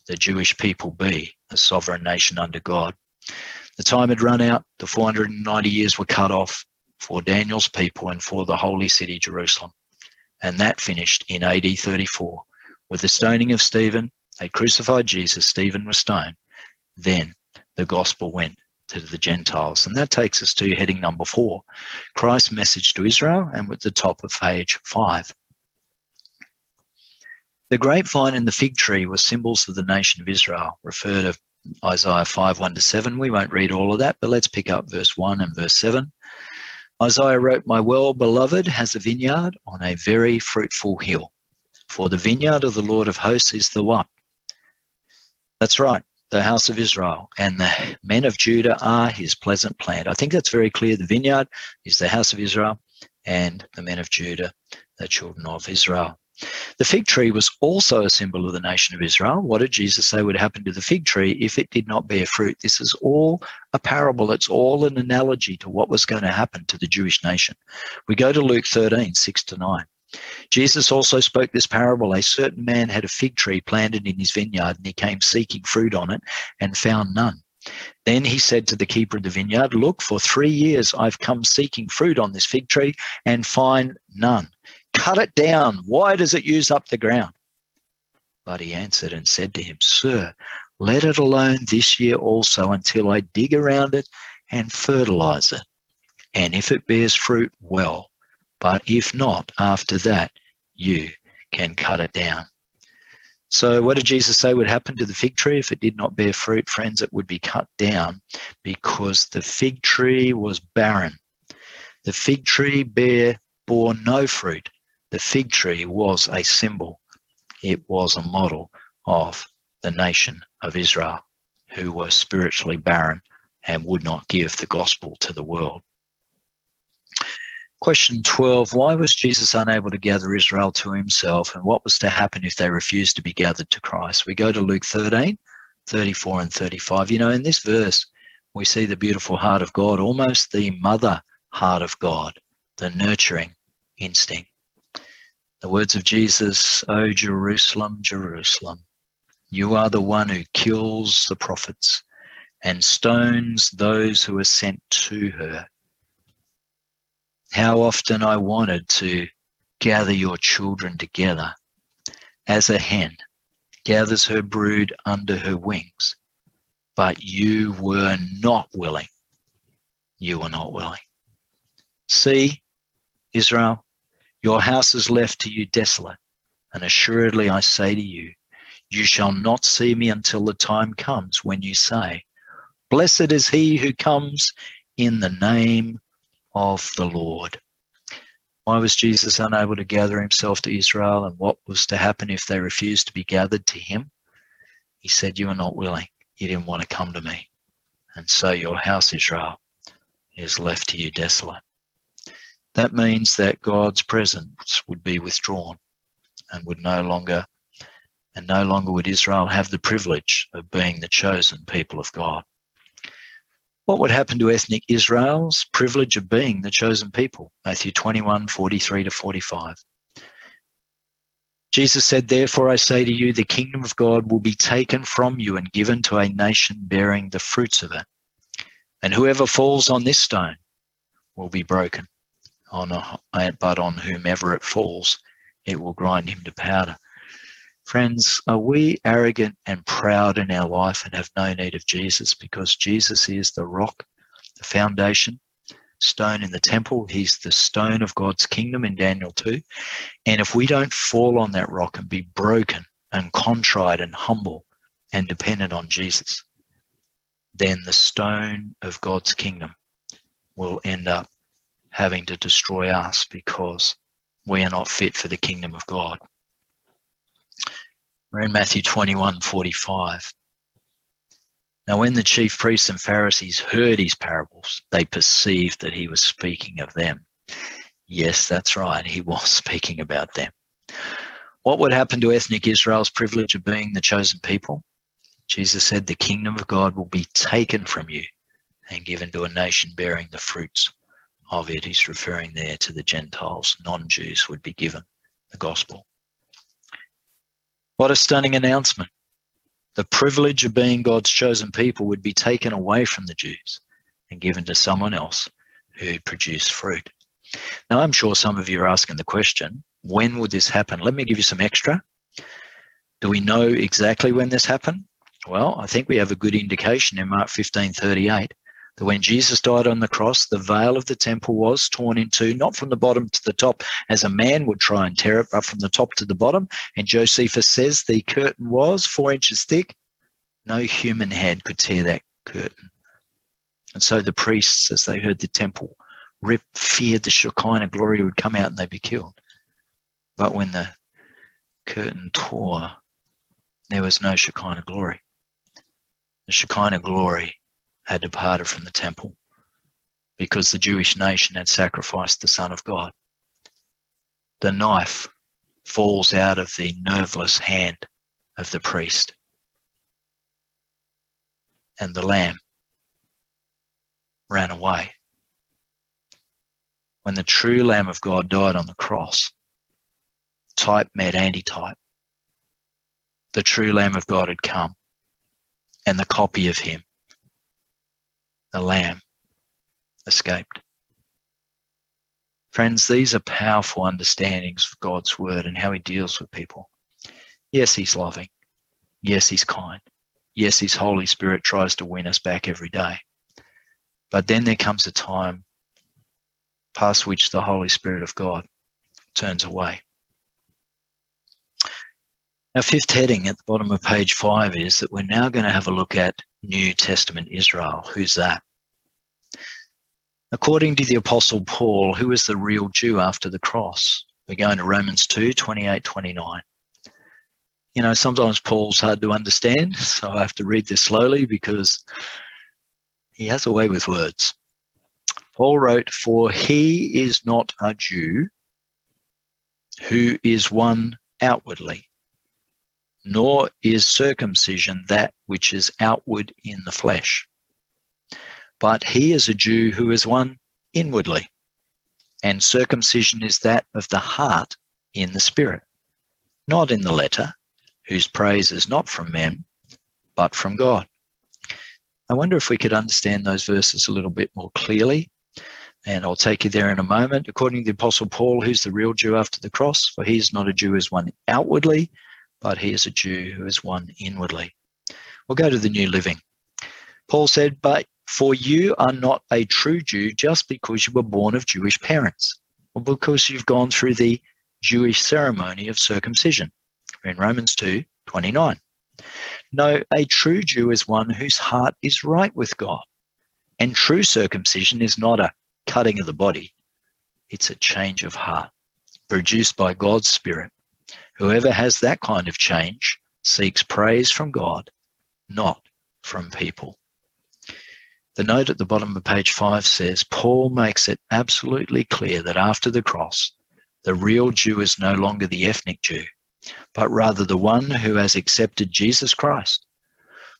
the Jewish people be a sovereign nation under God. The time had run out, the 490 years were cut off for Daniel's people and for the holy city, Jerusalem. And that finished in AD 34 with the stoning of Stephen. They crucified Jesus, Stephen was stoned. Then the gospel went to the Gentiles. And that takes us to heading number four Christ's message to Israel, and with the top of page five. The grapevine and the fig tree were symbols of the nation of Israel, refer to Isaiah 5 1 to 7. We won't read all of that, but let's pick up verse 1 and verse 7. Isaiah wrote, My well beloved has a vineyard on a very fruitful hill, for the vineyard of the Lord of hosts is the one. That's right, the house of Israel, and the men of Judah are his pleasant plant. I think that's very clear. The vineyard is the house of Israel, and the men of Judah, the children of Israel. The fig tree was also a symbol of the nation of Israel. What did Jesus say would happen to the fig tree if it did not bear fruit? This is all a parable. It's all an analogy to what was going to happen to the Jewish nation. We go to Luke 13, 6 to 9. Jesus also spoke this parable. A certain man had a fig tree planted in his vineyard, and he came seeking fruit on it and found none. Then he said to the keeper of the vineyard, Look, for three years I've come seeking fruit on this fig tree and find none. Cut it down. Why does it use up the ground? But he answered and said to him, Sir, let it alone this year also until I dig around it and fertilize it. And if it bears fruit, well. But if not, after that, you can cut it down. So, what did Jesus say would happen to the fig tree if it did not bear fruit? Friends, it would be cut down because the fig tree was barren. The fig tree bear, bore no fruit the fig tree was a symbol, it was a model of the nation of Israel, who were spiritually barren and would not give the gospel to the world. Question 12 Why was Jesus unable to gather Israel to himself, and what was to happen if they refused to be gathered to Christ? We go to Luke 13, 34 and 35. You know, in this verse, we see the beautiful heart of God, almost the mother heart of God, the nurturing instinct. The words of Jesus, O Jerusalem, Jerusalem, You are the one who kills the prophets and stones those who are sent to her. How often I wanted to gather your children together as a hen gathers her brood under her wings, but you were not willing. You were not willing. See, Israel, your house is left to you desolate, and assuredly I say to you, you shall not see me until the time comes when you say, Blessed is he who comes in the name of the Lord. Why was Jesus unable to gather himself to Israel and what was to happen if they refused to be gathered to him? He said, You are not willing. You didn't want to come to me. And so your house, Israel, is left to you desolate. That means that God's presence would be withdrawn and would no longer and no longer would Israel have the privilege of being the chosen people of God. What would happen to ethnic Israel's privilege of being the chosen people? Matthew 21, 43 to 45. Jesus said, Therefore I say to you, the kingdom of God will be taken from you and given to a nation bearing the fruits of it. And whoever falls on this stone will be broken, on a, but on whomever it falls, it will grind him to powder. Friends, are we arrogant and proud in our life and have no need of Jesus because Jesus is the rock, the foundation, stone in the temple? He's the stone of God's kingdom in Daniel 2. And if we don't fall on that rock and be broken and contrite and humble and dependent on Jesus, then the stone of God's kingdom will end up having to destroy us because we are not fit for the kingdom of God. We're in Matthew 21 45. Now, when the chief priests and Pharisees heard his parables, they perceived that he was speaking of them. Yes, that's right, he was <laughs> speaking about them. What would happen to ethnic Israel's privilege of being the chosen people? Jesus said, The kingdom of God will be taken from you and given to a nation bearing the fruits of it. He's referring there to the Gentiles, non Jews would be given the gospel. What a stunning announcement. The privilege of being God's chosen people would be taken away from the Jews and given to someone else who produced fruit. Now, I'm sure some of you are asking the question when would this happen? Let me give you some extra. Do we know exactly when this happened? Well, I think we have a good indication in Mark 15 38 that when Jesus died on the cross, the veil of the temple was torn in two, not from the bottom to the top as a man would try and tear it, but from the top to the bottom. And Josephus says the curtain was four inches thick. No human hand could tear that curtain. And so the priests, as they heard the temple rip, feared the Shekinah glory would come out and they'd be killed. But when the curtain tore, there was no Shekinah glory. The Shekinah glory had departed from the temple because the Jewish nation had sacrificed the Son of God. The knife falls out of the nerveless hand of the priest, and the lamb ran away. When the true Lamb of God died on the cross, type met antitype. The true Lamb of God had come, and the copy of him the lamb escaped. Friends, these are powerful understandings of God's word and how he deals with people. Yes, he's loving. Yes, he's kind. Yes, his Holy Spirit tries to win us back every day. But then there comes a time past which the Holy Spirit of God turns away. Our fifth heading at the bottom of page five is that we're now going to have a look at New Testament Israel. Who's that? According to the Apostle Paul, who is the real Jew after the cross? We're going to Romans 2 28 29. You know, sometimes Paul's hard to understand, so I have to read this slowly because he has a way with words. Paul wrote, For he is not a Jew who is one outwardly nor is circumcision that which is outward in the flesh. But he is a Jew who is one inwardly, and circumcision is that of the heart in the spirit, not in the letter, whose praise is not from men, but from God. I wonder if we could understand those verses a little bit more clearly. And I'll take you there in a moment. According to the Apostle Paul, who's the real Jew after the cross? For he is not a Jew as one outwardly, but he is a Jew who is one inwardly. We'll go to the New Living. Paul said, But for you are not a true Jew just because you were born of Jewish parents, or because you've gone through the Jewish ceremony of circumcision. in Romans 2 29. No, a true Jew is one whose heart is right with God. And true circumcision is not a cutting of the body, it's a change of heart produced by God's Spirit. Whoever has that kind of change seeks praise from God, not from people. The note at the bottom of page five says Paul makes it absolutely clear that after the cross, the real Jew is no longer the ethnic Jew, but rather the one who has accepted Jesus Christ.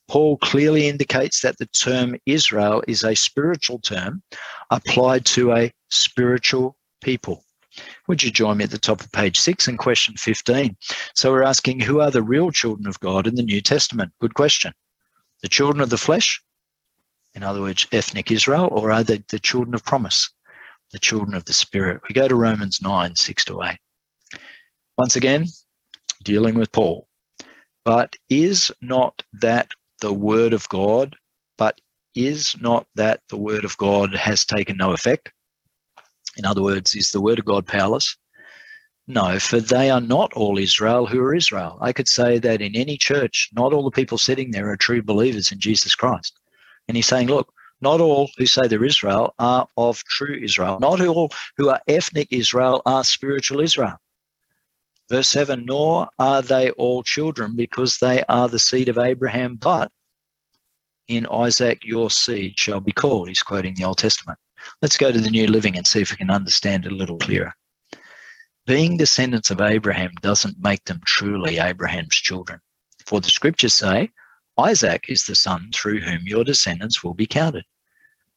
Paul clearly indicates that the term Israel is a spiritual term applied to a spiritual people. Would you join me at the top of page six in question 15? So we're asking who are the real children of God in the New Testament? Good question. The children of the flesh in other words, ethnic Israel, or are they the children of promise, the children of the Spirit? We go to Romans 9, 6 to 8. Once again, dealing with Paul. But is not that the word of God? But is not that the word of God has taken no effect? In other words, is the word of God powerless? No, for they are not all Israel who are Israel. I could say that in any church, not all the people sitting there are true believers in Jesus Christ. And he's saying, look, not all who say they're Israel are of true Israel. Not all who are ethnic Israel are spiritual Israel. Verse 7 Nor are they all children because they are the seed of Abraham, but in Isaac your seed shall be called. He's quoting the Old Testament. Let's go to the New Living and see if we can understand it a little clearer. Being descendants of Abraham doesn't make them truly Abraham's children. For the scriptures say, Isaac is the son through whom your descendants will be counted,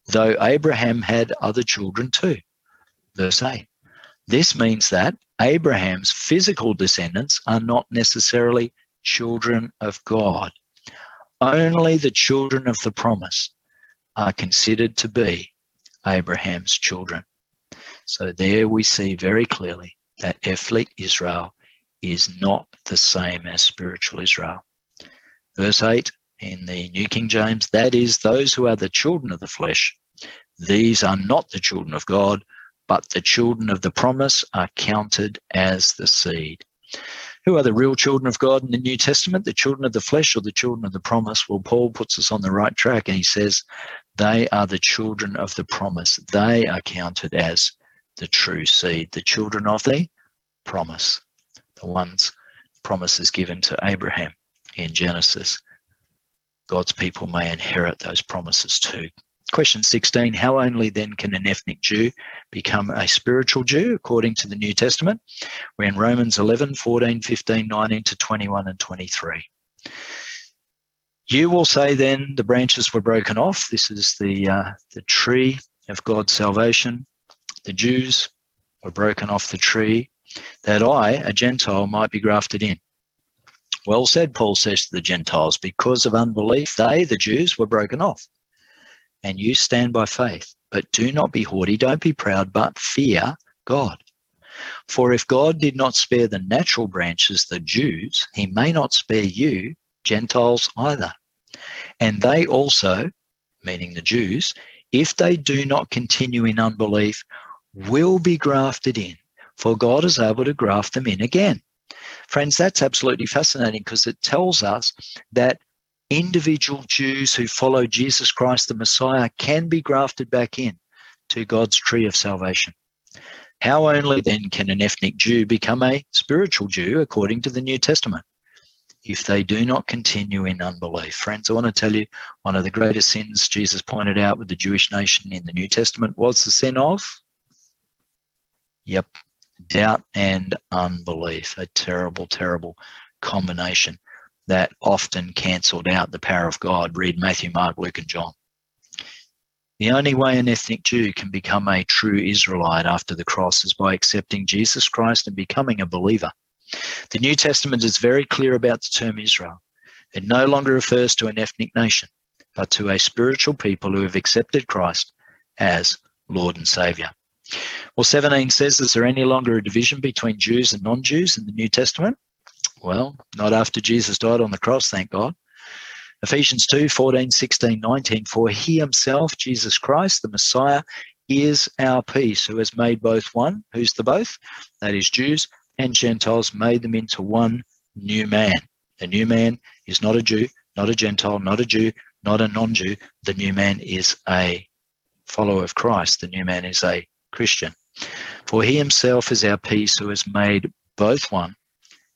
though Abraham had other children too. Verse 8. This means that Abraham's physical descendants are not necessarily children of God. Only the children of the promise are considered to be Abraham's children. So there we see very clearly that ethnic Israel is not the same as spiritual Israel. Verse 8 in the New King James, that is, those who are the children of the flesh. These are not the children of God, but the children of the promise are counted as the seed. Who are the real children of God in the New Testament? The children of the flesh or the children of the promise? Well, Paul puts us on the right track and he says, they are the children of the promise. They are counted as the true seed, the children of the promise, the ones promises given to Abraham in Genesis, God's people may inherit those promises too. Question 16 How only then can an ethnic Jew become a spiritual Jew according to the New Testament? We're in Romans 11, 14, 15, 19 to 21 and 23. You will say then the branches were broken off. This is the, uh, the tree of God's salvation. The Jews were broken off the tree that I, a Gentile, might be grafted in. Well said, Paul says to the Gentiles, because of unbelief, they, the Jews, were broken off. And you stand by faith. But do not be haughty, don't be proud, but fear God. For if God did not spare the natural branches, the Jews, he may not spare you, Gentiles, either. And they also, meaning the Jews, if they do not continue in unbelief, will be grafted in, for God is able to graft them in again. Friends, that's absolutely fascinating because it tells us that individual Jews who follow Jesus Christ the Messiah can be grafted back in to God's tree of salvation. How only then can an ethnic Jew become a spiritual Jew according to the New Testament? If they do not continue in unbelief. Friends, I want to tell you one of the greatest sins Jesus pointed out with the Jewish nation in the New Testament was the sin of? Yep, doubt and unbelief, a terrible, terrible combination that often cancelled out the power of God. Read Matthew, Mark, Luke, and John. The only way an ethnic Jew can become a true Israelite after the cross is by accepting Jesus Christ and becoming a believer. The New Testament is very clear about the term Israel. It no longer refers to an ethnic nation, but to a spiritual people who have accepted Christ as Lord and Savior. Well, 17 says, Is there any longer a division between Jews and non Jews in the New Testament? Well, not after Jesus died on the cross, thank God. Ephesians 2 14, 16, 19. For he himself, Jesus Christ, the Messiah, is our peace, who has made both one. Who's the both? That is, Jews and Gentiles, made them into one new man. The new man is not a Jew, not a Gentile, not a Jew, not a non Jew. The new man is a follower of Christ. The new man is a Christian. For he himself is our peace, who has made both one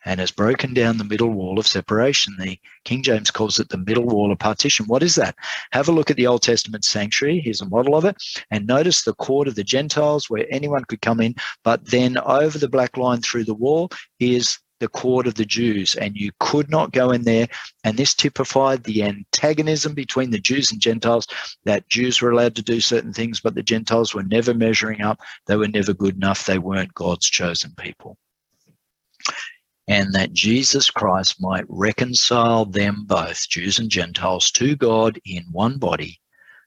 and has broken down the middle wall of separation. The King James calls it the middle wall of partition. What is that? Have a look at the Old Testament sanctuary. Here's a model of it. And notice the court of the Gentiles where anyone could come in, but then over the black line through the wall is the court of the Jews, and you could not go in there. And this typified the antagonism between the Jews and Gentiles that Jews were allowed to do certain things, but the Gentiles were never measuring up. They were never good enough. They weren't God's chosen people and that Jesus Christ might reconcile them both, Jews and Gentiles, to God in one body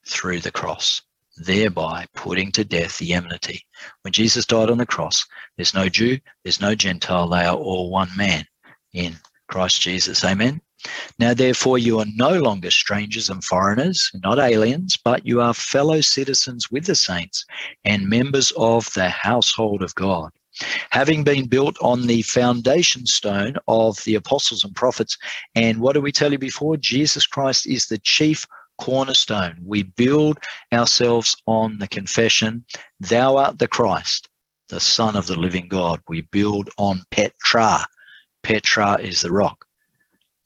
through the cross, thereby putting to death the enmity. When Jesus died on the cross, there's no Jew, there's no Gentile, they are all one man in Christ Jesus. Amen. Now, therefore, you are no longer strangers and foreigners, not aliens, but you are fellow citizens with the saints and members of the household of God having been built on the foundation stone of the apostles and prophets. And what did we tell you before? Jesus Christ is the chief cornerstone. We build ourselves on the confession, Thou art the Christ, the Son of the living God. We build on Petra. Petra is the rock,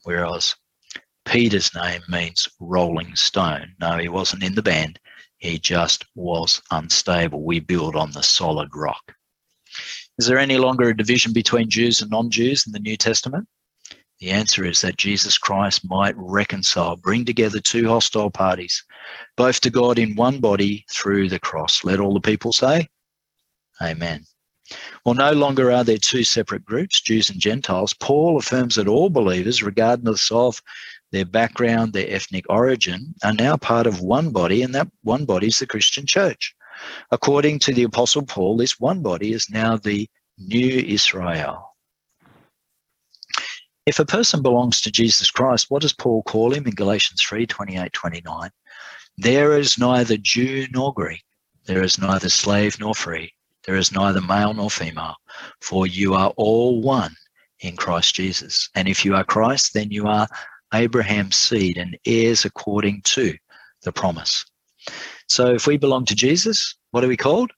whereas Peter's name means rolling stone. No, he wasn't in the band. He just was unstable. We build on the solid rock. Is there any longer a division between Jews and non Jews in the New Testament? The answer is that Jesus Christ might reconcile, bring together two hostile parties, both to God in one body through the cross. Let all the people say, Amen. Well, no longer are there two separate groups, Jews and Gentiles. Paul affirms that all believers, regardless of their background, their ethnic origin, are now part of one body, and that one body is the Christian church. According to the Apostle Paul, this one body is now the new Israel. If a person belongs to Jesus Christ, what does Paul call him in Galatians 3 28 29? There is neither Jew nor Greek, there is neither slave nor free, there is neither male nor female, for you are all one in Christ Jesus. And if you are Christ, then you are Abraham's seed and heirs according to the promise. So if we belong to Jesus, what are we called?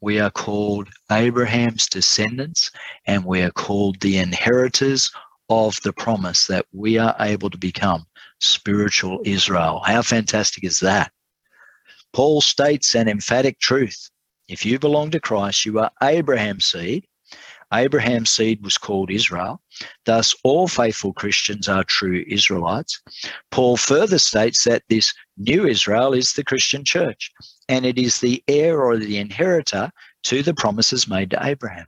We are called Abraham's descendants and we are called the inheritors of the promise that we are able to become spiritual Israel. How fantastic is that? Paul states an emphatic truth. If you belong to Christ, you are Abraham's seed Abraham's seed was called Israel. Thus, all faithful Christians are true Israelites. Paul further states that this new Israel is the Christian church, and it is the heir or the inheritor to the promises made to Abraham.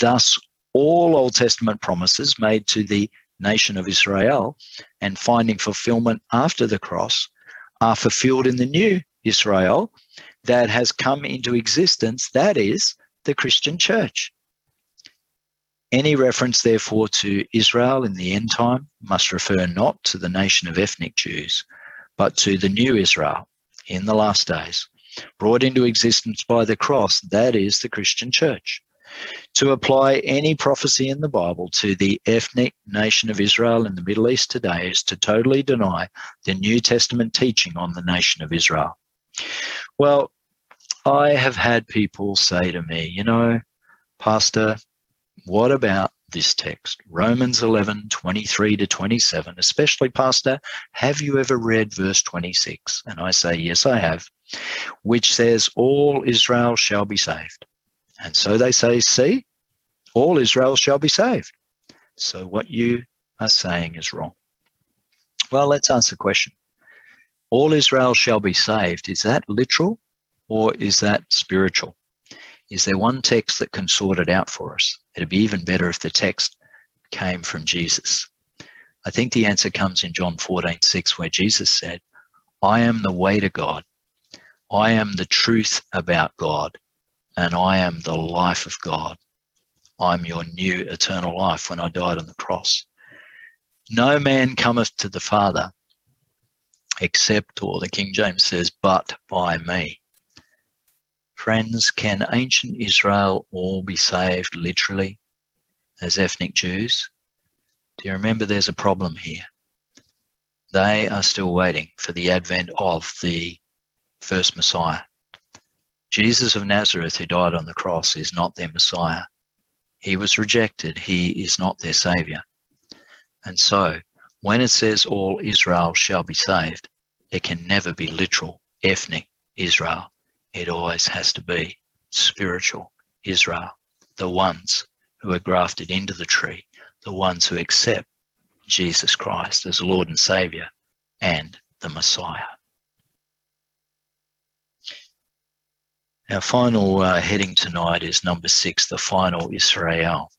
Thus, all Old Testament promises made to the nation of Israel and finding fulfillment after the cross are fulfilled in the new Israel that has come into existence, that is, the Christian church. Any reference, therefore, to Israel in the end time must refer not to the nation of ethnic Jews, but to the new Israel in the last days, brought into existence by the cross, that is the Christian church. To apply any prophecy in the Bible to the ethnic nation of Israel in the Middle East today is to totally deny the New Testament teaching on the nation of Israel. Well, I have had people say to me, you know, Pastor, what about this text? Romans 11, 23 to 27, especially, Pastor, have you ever read verse 26? And I say, Yes, I have, which says, All Israel shall be saved. And so they say, See, all Israel shall be saved. So what you are saying is wrong. Well, let's answer the question. All Israel shall be saved. Is that literal or is that spiritual? Is there one text that can sort it out for us? It'd be even better if the text came from Jesus. I think the answer comes in John 14, 6, where Jesus said, I am the way to God. I am the truth about God, and I am the life of God. I'm your new eternal life when I died on the cross. No man cometh to the Father except, or the King James says, but by me. Friends, can ancient Israel all be saved literally as ethnic Jews? Do you remember there's a problem here? They are still waiting for the advent of the first Messiah. Jesus of Nazareth, who died on the cross, is not their Messiah. He was rejected. He is not their Savior. And so, when it says all Israel shall be saved, it can never be literal, ethnic Israel. It always has to be spiritual Israel, the ones who are grafted into the tree, the ones who accept Jesus Christ as Lord and Savior and the Messiah. Our final uh, heading tonight is number six, the final Israel.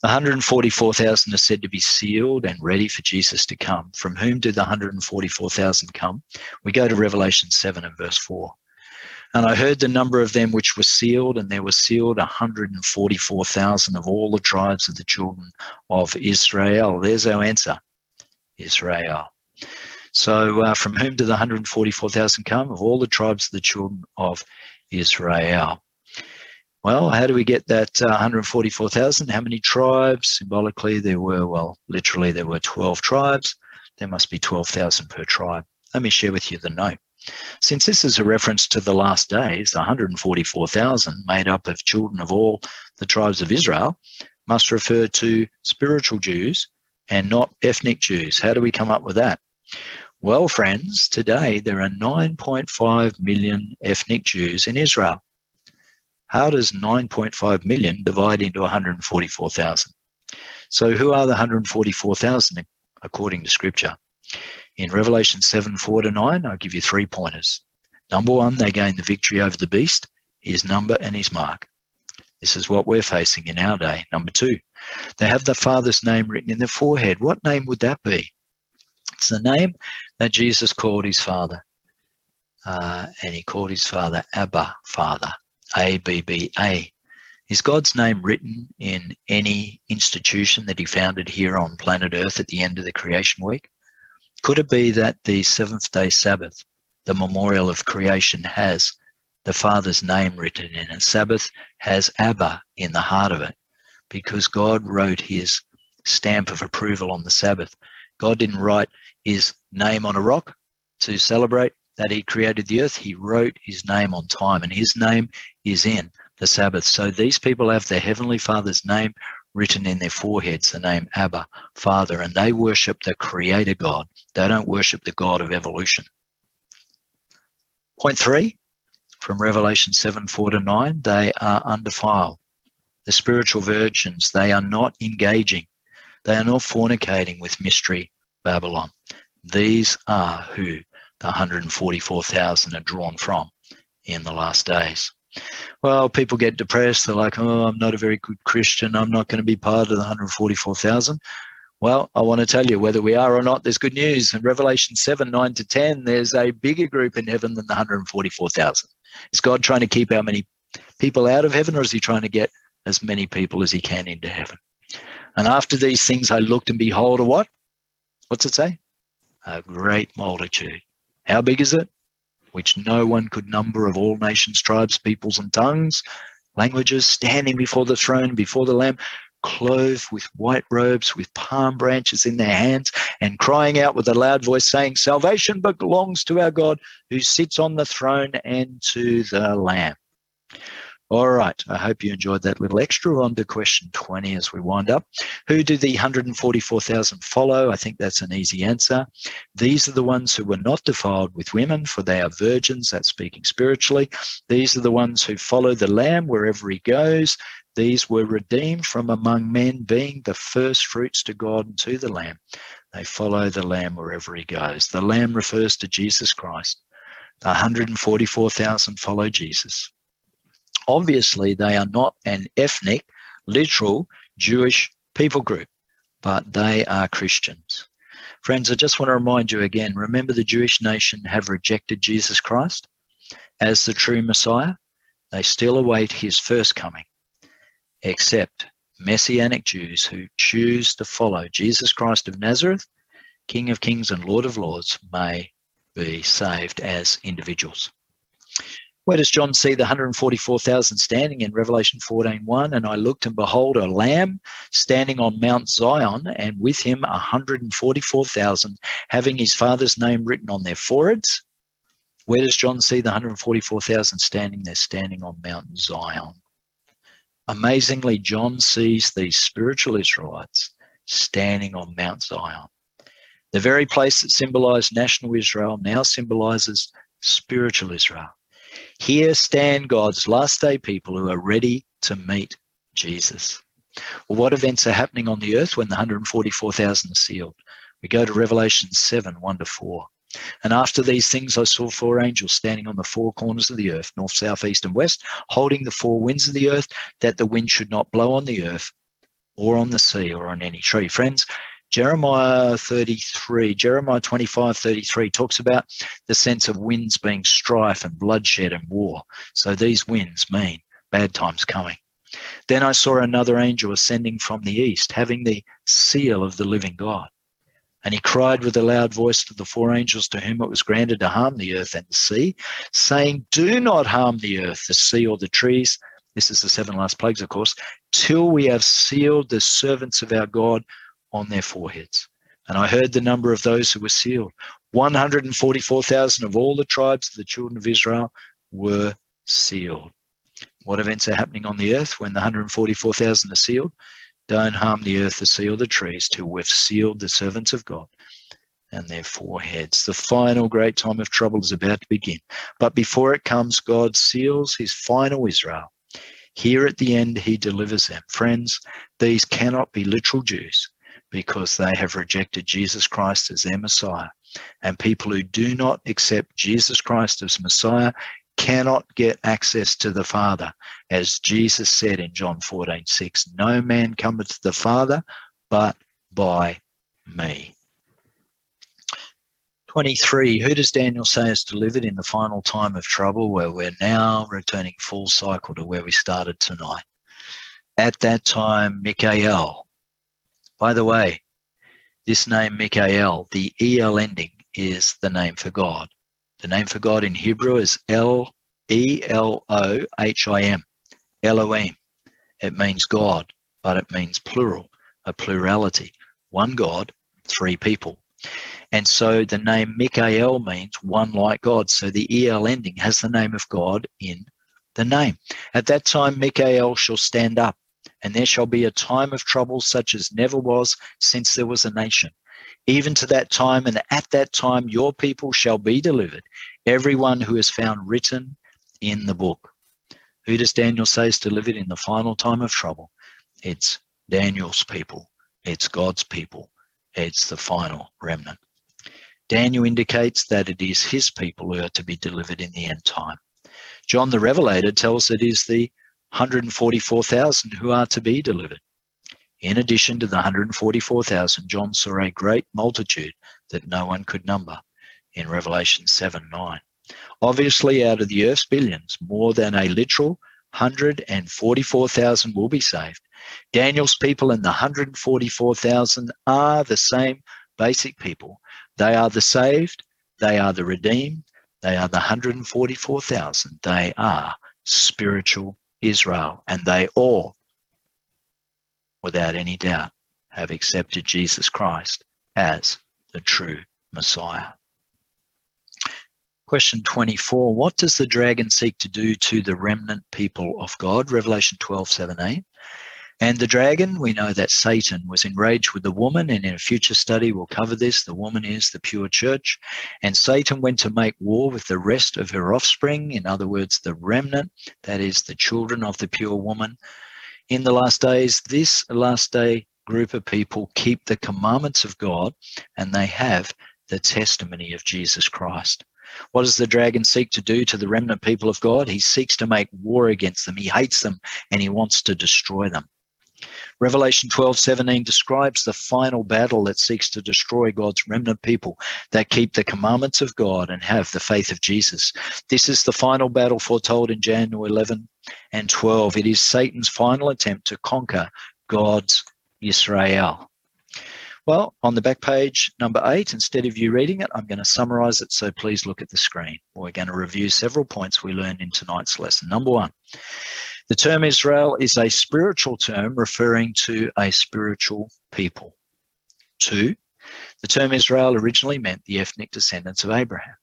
144,000 are said to be sealed and ready for Jesus to come. From whom did the 144,000 come? We go to Revelation 7 and verse 4. And I heard the number of them which were sealed, and there were sealed 144,000 of all the tribes of the children of Israel. There's our answer Israel. So, uh, from whom did the 144,000 come? Of all the tribes of the children of Israel. Well, how do we get that uh, 144,000? How many tribes? Symbolically, there were, well, literally, there were 12 tribes. There must be 12,000 per tribe. Let me share with you the note. Since this is a reference to the last days, the 144,000 made up of children of all the tribes of Israel must refer to spiritual Jews and not ethnic Jews. How do we come up with that? Well, friends, today there are 9.5 million ethnic Jews in Israel. How does 9.5 million divide into 144,000? So, who are the 144,000 according to Scripture? In Revelation 7 4 to 9, I'll give you three pointers. Number one, they gain the victory over the beast, his number, and his mark. This is what we're facing in our day. Number two, they have the Father's name written in their forehead. What name would that be? It's the name that Jesus called his Father. Uh, and he called his Father Abba, Father. A B B A. Is God's name written in any institution that He founded here on planet Earth at the end of the creation week? Could it be that the seventh day Sabbath, the memorial of creation, has the Father's name written in it? Sabbath has Abba in the heart of it because God wrote His stamp of approval on the Sabbath. God didn't write His name on a rock to celebrate that he created the earth, he wrote his name on time, and his name is in the Sabbath. So these people have their Heavenly Father's name written in their foreheads, the name Abba, Father, and they worship the Creator God. They don't worship the God of evolution. Point three from Revelation 7 4 to 9, they are undefiled. The spiritual virgins, they are not engaging, they are not fornicating with mystery Babylon. These are who the 144,000 are drawn from in the last days. Well, people get depressed. They're like, oh, I'm not a very good Christian. I'm not going to be part of the 144,000. Well, I want to tell you whether we are or not, there's good news. In Revelation 7, 9 to 10, there's a bigger group in heaven than the 144,000. Is God trying to keep how many people out of heaven, or is he trying to get as many people as he can into heaven? And after these things, I looked and behold a what? What's it say? A great multitude how big is it? Which no one could number of all nations, tribes, peoples, and tongues, languages, standing before the throne, before the Lamb, clothed with white robes, with palm branches in their hands, and crying out with a loud voice, saying, Salvation belongs to our God who sits on the throne and to the Lamb. All right. I hope you enjoyed that little extra. On to question 20 as we wind up. Who do the 144,000 follow? I think that's an easy answer. These are the ones who were not defiled with women, for they are virgins. That's speaking spiritually. These are the ones who follow the Lamb wherever he goes. These were redeemed from among men, being the first fruits to God and to the Lamb. They follow the Lamb wherever he goes. The Lamb refers to Jesus Christ. The 144,000 follow Jesus. Obviously, they are not an ethnic, literal Jewish people group, but they are Christians. Friends, I just want to remind you again remember the Jewish nation have rejected Jesus Christ as the true Messiah. They still await his first coming, except Messianic Jews who choose to follow Jesus Christ of Nazareth, King of Kings and Lord of Lords, may be saved as individuals. Where does John see the 144,000 standing in Revelation 14:1? And I looked and behold a lamb standing on Mount Zion, and with him 144,000, having his father's name written on their foreheads. Where does John see the 144,000 standing? They're standing on Mount Zion. Amazingly, John sees these spiritual Israelites standing on Mount Zion. The very place that symbolized national Israel now symbolizes spiritual Israel. Here stand God's last day people who are ready to meet Jesus. Well, what events are happening on the earth when the 144,000 are sealed? We go to Revelation 7 1 to 4. And after these things, I saw four angels standing on the four corners of the earth, north, south, east, and west, holding the four winds of the earth, that the wind should not blow on the earth, or on the sea, or on any tree. Friends, Jeremiah 33, Jeremiah 25, 33 talks about the sense of winds being strife and bloodshed and war. So these winds mean bad times coming. Then I saw another angel ascending from the east, having the seal of the living God. And he cried with a loud voice to the four angels to whom it was granted to harm the earth and the sea, saying, Do not harm the earth, the sea, or the trees. This is the seven last plagues, of course, till we have sealed the servants of our God on their foreheads. And I heard the number of those who were sealed. 144,000 of all the tribes of the children of Israel were sealed. What events are happening on the earth when the 144,000 are sealed? Don't harm the earth, or the trees till we've sealed the servants of God and their foreheads. The final great time of trouble is about to begin. But before it comes, God seals his final Israel. Here at the end, he delivers them. Friends, these cannot be literal Jews because they have rejected Jesus Christ as their Messiah. And people who do not accept Jesus Christ as Messiah cannot get access to the Father. As Jesus said in John 14, 6, no man cometh to the Father but by me. 23. Who does Daniel say is delivered in the final time of trouble, where we're now returning full cycle to where we started tonight? At that time, Michael, by the way, this name Mikael, the EL ending, is the name for God. The name for God in Hebrew is L E L O H I M, Elohim. It means God, but it means plural, a plurality. One God, three people. And so the name Mikael means one like God. So the EL ending has the name of God in the name. At that time, Mikael shall stand up and there shall be a time of trouble such as never was since there was a nation. Even to that time, and at that time, your people shall be delivered, everyone who is found written in the book. Who does Daniel say is delivered in the final time of trouble? It's Daniel's people, it's God's people, it's the final remnant. Daniel indicates that it is his people who are to be delivered in the end time. John the Revelator tells it is the 144,000 who are to be delivered. In addition to the 144,000, John saw a great multitude that no one could number in Revelation 7 9. Obviously, out of the earth's billions, more than a literal 144,000 will be saved. Daniel's people and the 144,000 are the same basic people. They are the saved, they are the redeemed, they are the 144,000. They are spiritual Israel, and they all, without any doubt, have accepted Jesus Christ as the true Messiah. Question 24 What does the dragon seek to do to the remnant people of God? Revelation 12 17. And the dragon, we know that Satan was enraged with the woman, and in a future study we'll cover this. The woman is the pure church. And Satan went to make war with the rest of her offspring, in other words, the remnant, that is, the children of the pure woman. In the last days, this last day group of people keep the commandments of God and they have the testimony of Jesus Christ. What does the dragon seek to do to the remnant people of God? He seeks to make war against them. He hates them and he wants to destroy them. Revelation 12 17 describes the final battle that seeks to destroy God's remnant people that keep the commandments of God and have the faith of Jesus. This is the final battle foretold in Daniel 11 and 12. It is Satan's final attempt to conquer God's Israel. Well, on the back page, number eight, instead of you reading it, I'm going to summarize it, so please look at the screen. We're going to review several points we learned in tonight's lesson. Number one, the term Israel is a spiritual term referring to a spiritual people. Two, the term Israel originally meant the ethnic descendants of Abraham.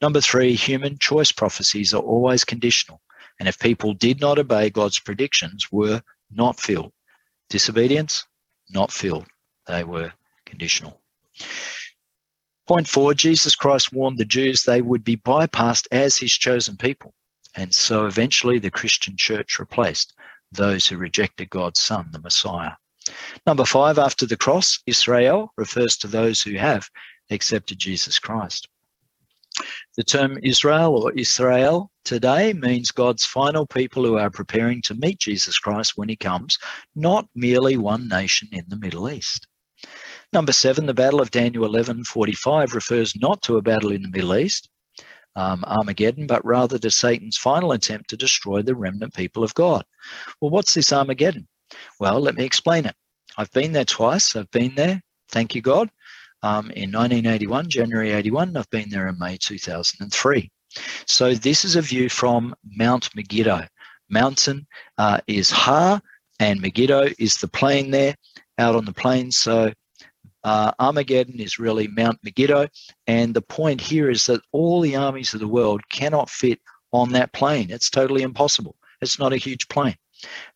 Number three, human choice prophecies are always conditional, and if people did not obey God's predictions, were not filled. Disobedience, not filled. They were conditional. Point four, Jesus Christ warned the Jews they would be bypassed as his chosen people. And so eventually the Christian church replaced those who rejected God's Son, the Messiah. Number five, after the cross, Israel refers to those who have accepted Jesus Christ. The term Israel or Israel today means God's final people who are preparing to meet Jesus Christ when he comes, not merely one nation in the Middle East. Number seven, the Battle of Daniel 11:45 refers not to a battle in the Middle East, um, Armageddon, but rather to Satan's final attempt to destroy the remnant people of God. Well, what's this Armageddon? Well, let me explain it. I've been there twice. I've been there, thank you, God, um, in 1981, January 81. I've been there in May 2003. So this is a view from Mount Megiddo. Mountain uh, is Har, and Megiddo is the plain there, out on the plain. So uh, Armageddon is really Mount Megiddo. And the point here is that all the armies of the world cannot fit on that plain. It's totally impossible. It's not a huge plain.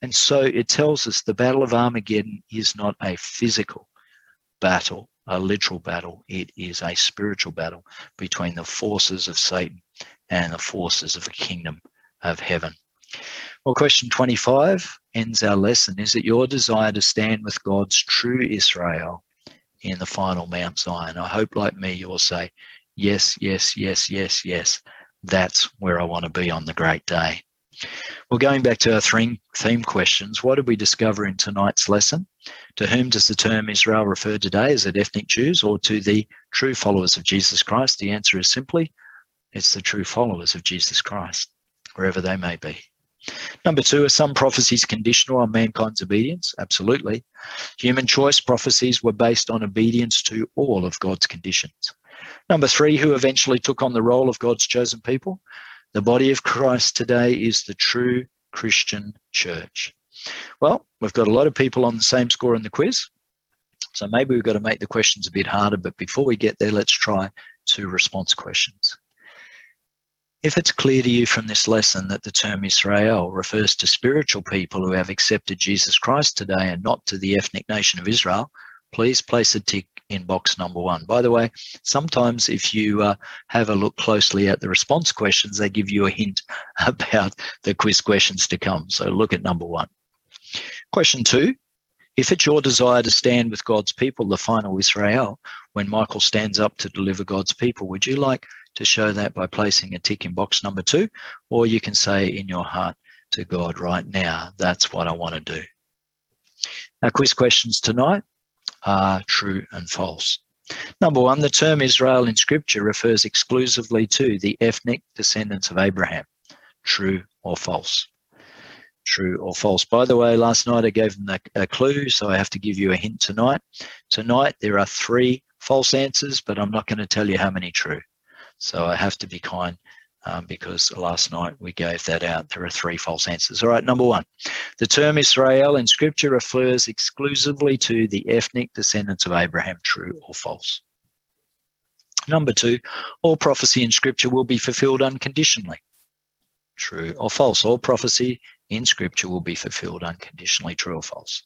And so it tells us the Battle of Armageddon is not a physical battle, a literal battle. It is a spiritual battle between the forces of Satan and the forces of the kingdom of heaven. Well, question 25 ends our lesson. Is it your desire to stand with God's true Israel in the final Mount Zion. I hope, like me, you'll say, Yes, yes, yes, yes, yes. That's where I want to be on the great day. Well, going back to our three theme questions, what did we discover in tonight's lesson? To whom does the term Israel refer today? Is it ethnic Jews or to the true followers of Jesus Christ? The answer is simply it's the true followers of Jesus Christ, wherever they may be. Number two, are some prophecies conditional on mankind's obedience? Absolutely. Human choice prophecies were based on obedience to all of God's conditions. Number three, who eventually took on the role of God's chosen people? The body of Christ today is the true Christian church. Well, we've got a lot of people on the same score in the quiz. So maybe we've got to make the questions a bit harder. But before we get there, let's try two response questions. If it's clear to you from this lesson that the term Israel refers to spiritual people who have accepted Jesus Christ today and not to the ethnic nation of Israel, please place a tick in box number one. By the way, sometimes if you uh, have a look closely at the response questions, they give you a hint <laughs> about the quiz questions to come. So look at number one. Question two if it's your desire to stand with God's people, the final Israel, when Michael stands up to deliver God's people, would you like to show that by placing a tick in box number two, or you can say in your heart to God right now, that's what I want to do. Our quiz questions tonight are true and false. Number one, the term Israel in scripture refers exclusively to the ethnic descendants of Abraham. True or false? True or false. By the way, last night I gave them a, clue, so I have to give you a hint tonight. Tonight there are three false answers, but I'm not going to tell you how many true. So I have to be kind um, because last night we gave that out. There are three false answers. All right, number one. The term Israel in scripture refers exclusively to the ethnic descendants of Abraham, true or false. Number two, all prophecy in scripture will be fulfilled unconditionally. True or false? All prophecy in scripture will be fulfilled unconditionally, true or false.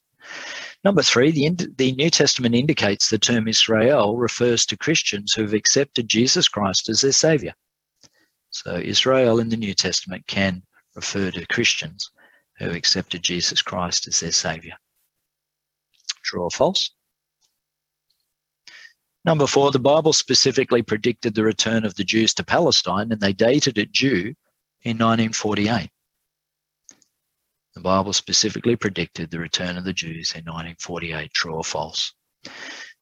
Number three, the, the New Testament indicates the term Israel refers to Christians who have accepted Jesus Christ as their Savior. So, Israel in the New Testament can refer to Christians who accepted Jesus Christ as their Savior. True or false? Number four, the Bible specifically predicted the return of the Jews to Palestine and they dated it due in 1948. The Bible specifically predicted the return of the Jews in 1948, true or false.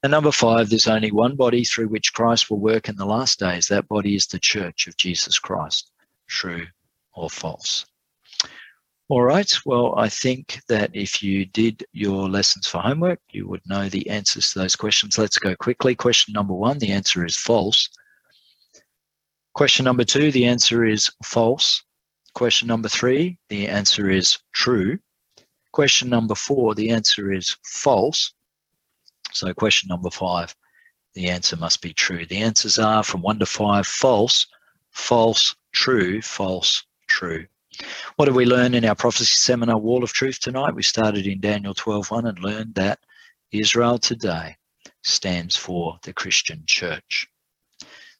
And number five, there's only one body through which Christ will work in the last days. That body is the church of Jesus Christ, true or false. All right. Well, I think that if you did your lessons for homework, you would know the answers to those questions. Let's go quickly. Question number one, the answer is false. Question number two, the answer is false. Question number three, the answer is true. Question number four, the answer is false. So, question number five, the answer must be true. The answers are from one to five false, false, true, false, true. What did we learn in our prophecy seminar, Wall of Truth, tonight? We started in Daniel 12.1 and learned that Israel today stands for the Christian church.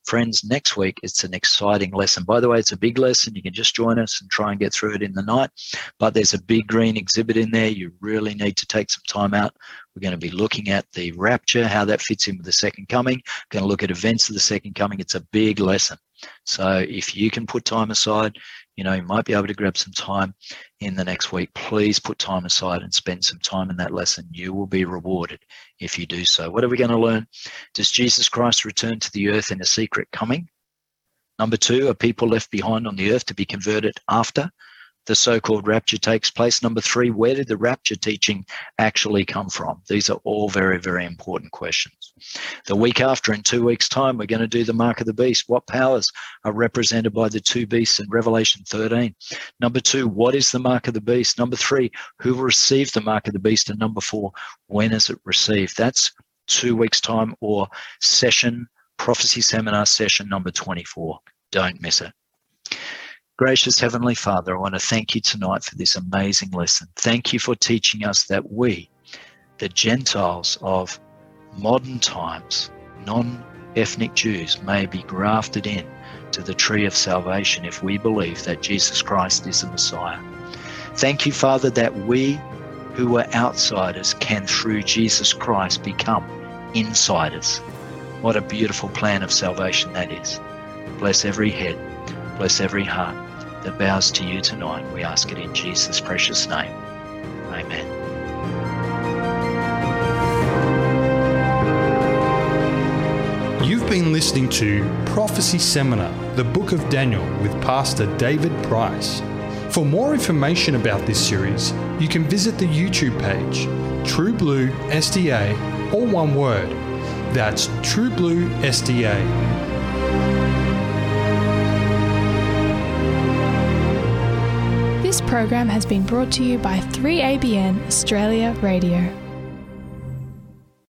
Friends, next week it's an exciting lesson. By the way, it's a big lesson. You can just join us and try and get through it in the night. But there's a big green exhibit in there. You really need to take some time out. We're going to be looking at the rapture, how that fits in with the second coming. We're going to look at events of the second coming. It's a big lesson. So if you can put time aside, you know, you might be able to grab some time in the next week. Please put time aside and spend some time in that lesson. You will be rewarded if you do so. What are we going to learn? Does Jesus Christ return to the earth in a secret coming? Number two, are people left behind on the earth to be converted after the so called rapture takes place? Number three, where did the rapture teaching actually come from? These are all very, very important questions. The week after, in two weeks' time, we're going to do the mark of the beast. What powers are represented by the two beasts in Revelation 13? Number two, what is the mark of the beast? Number three, who will receive the mark of the beast? And number four, when is it received? That's two weeks' time or session, prophecy seminar session number 24. Don't miss it. Gracious Heavenly Father, I want to thank you tonight for this amazing lesson. Thank you for teaching us that we, the Gentiles of modern times, non ethnic Jews, may be grafted in to the tree of salvation if we believe that Jesus Christ is the Messiah. Thank you, Father, that we who were outsiders can, through Jesus Christ, become insiders. What a beautiful plan of salvation that is. Bless every head, bless every heart that bows to you tonight. We ask it in Jesus' precious name. Amen. You've been listening to Prophecy Seminar, the Book of Daniel, with Pastor David Price. For more information about this series, you can visit the YouTube page, True Blue SDA, all one word. That's True Blue SDA. This program has been brought to you by 3ABN Australia Radio.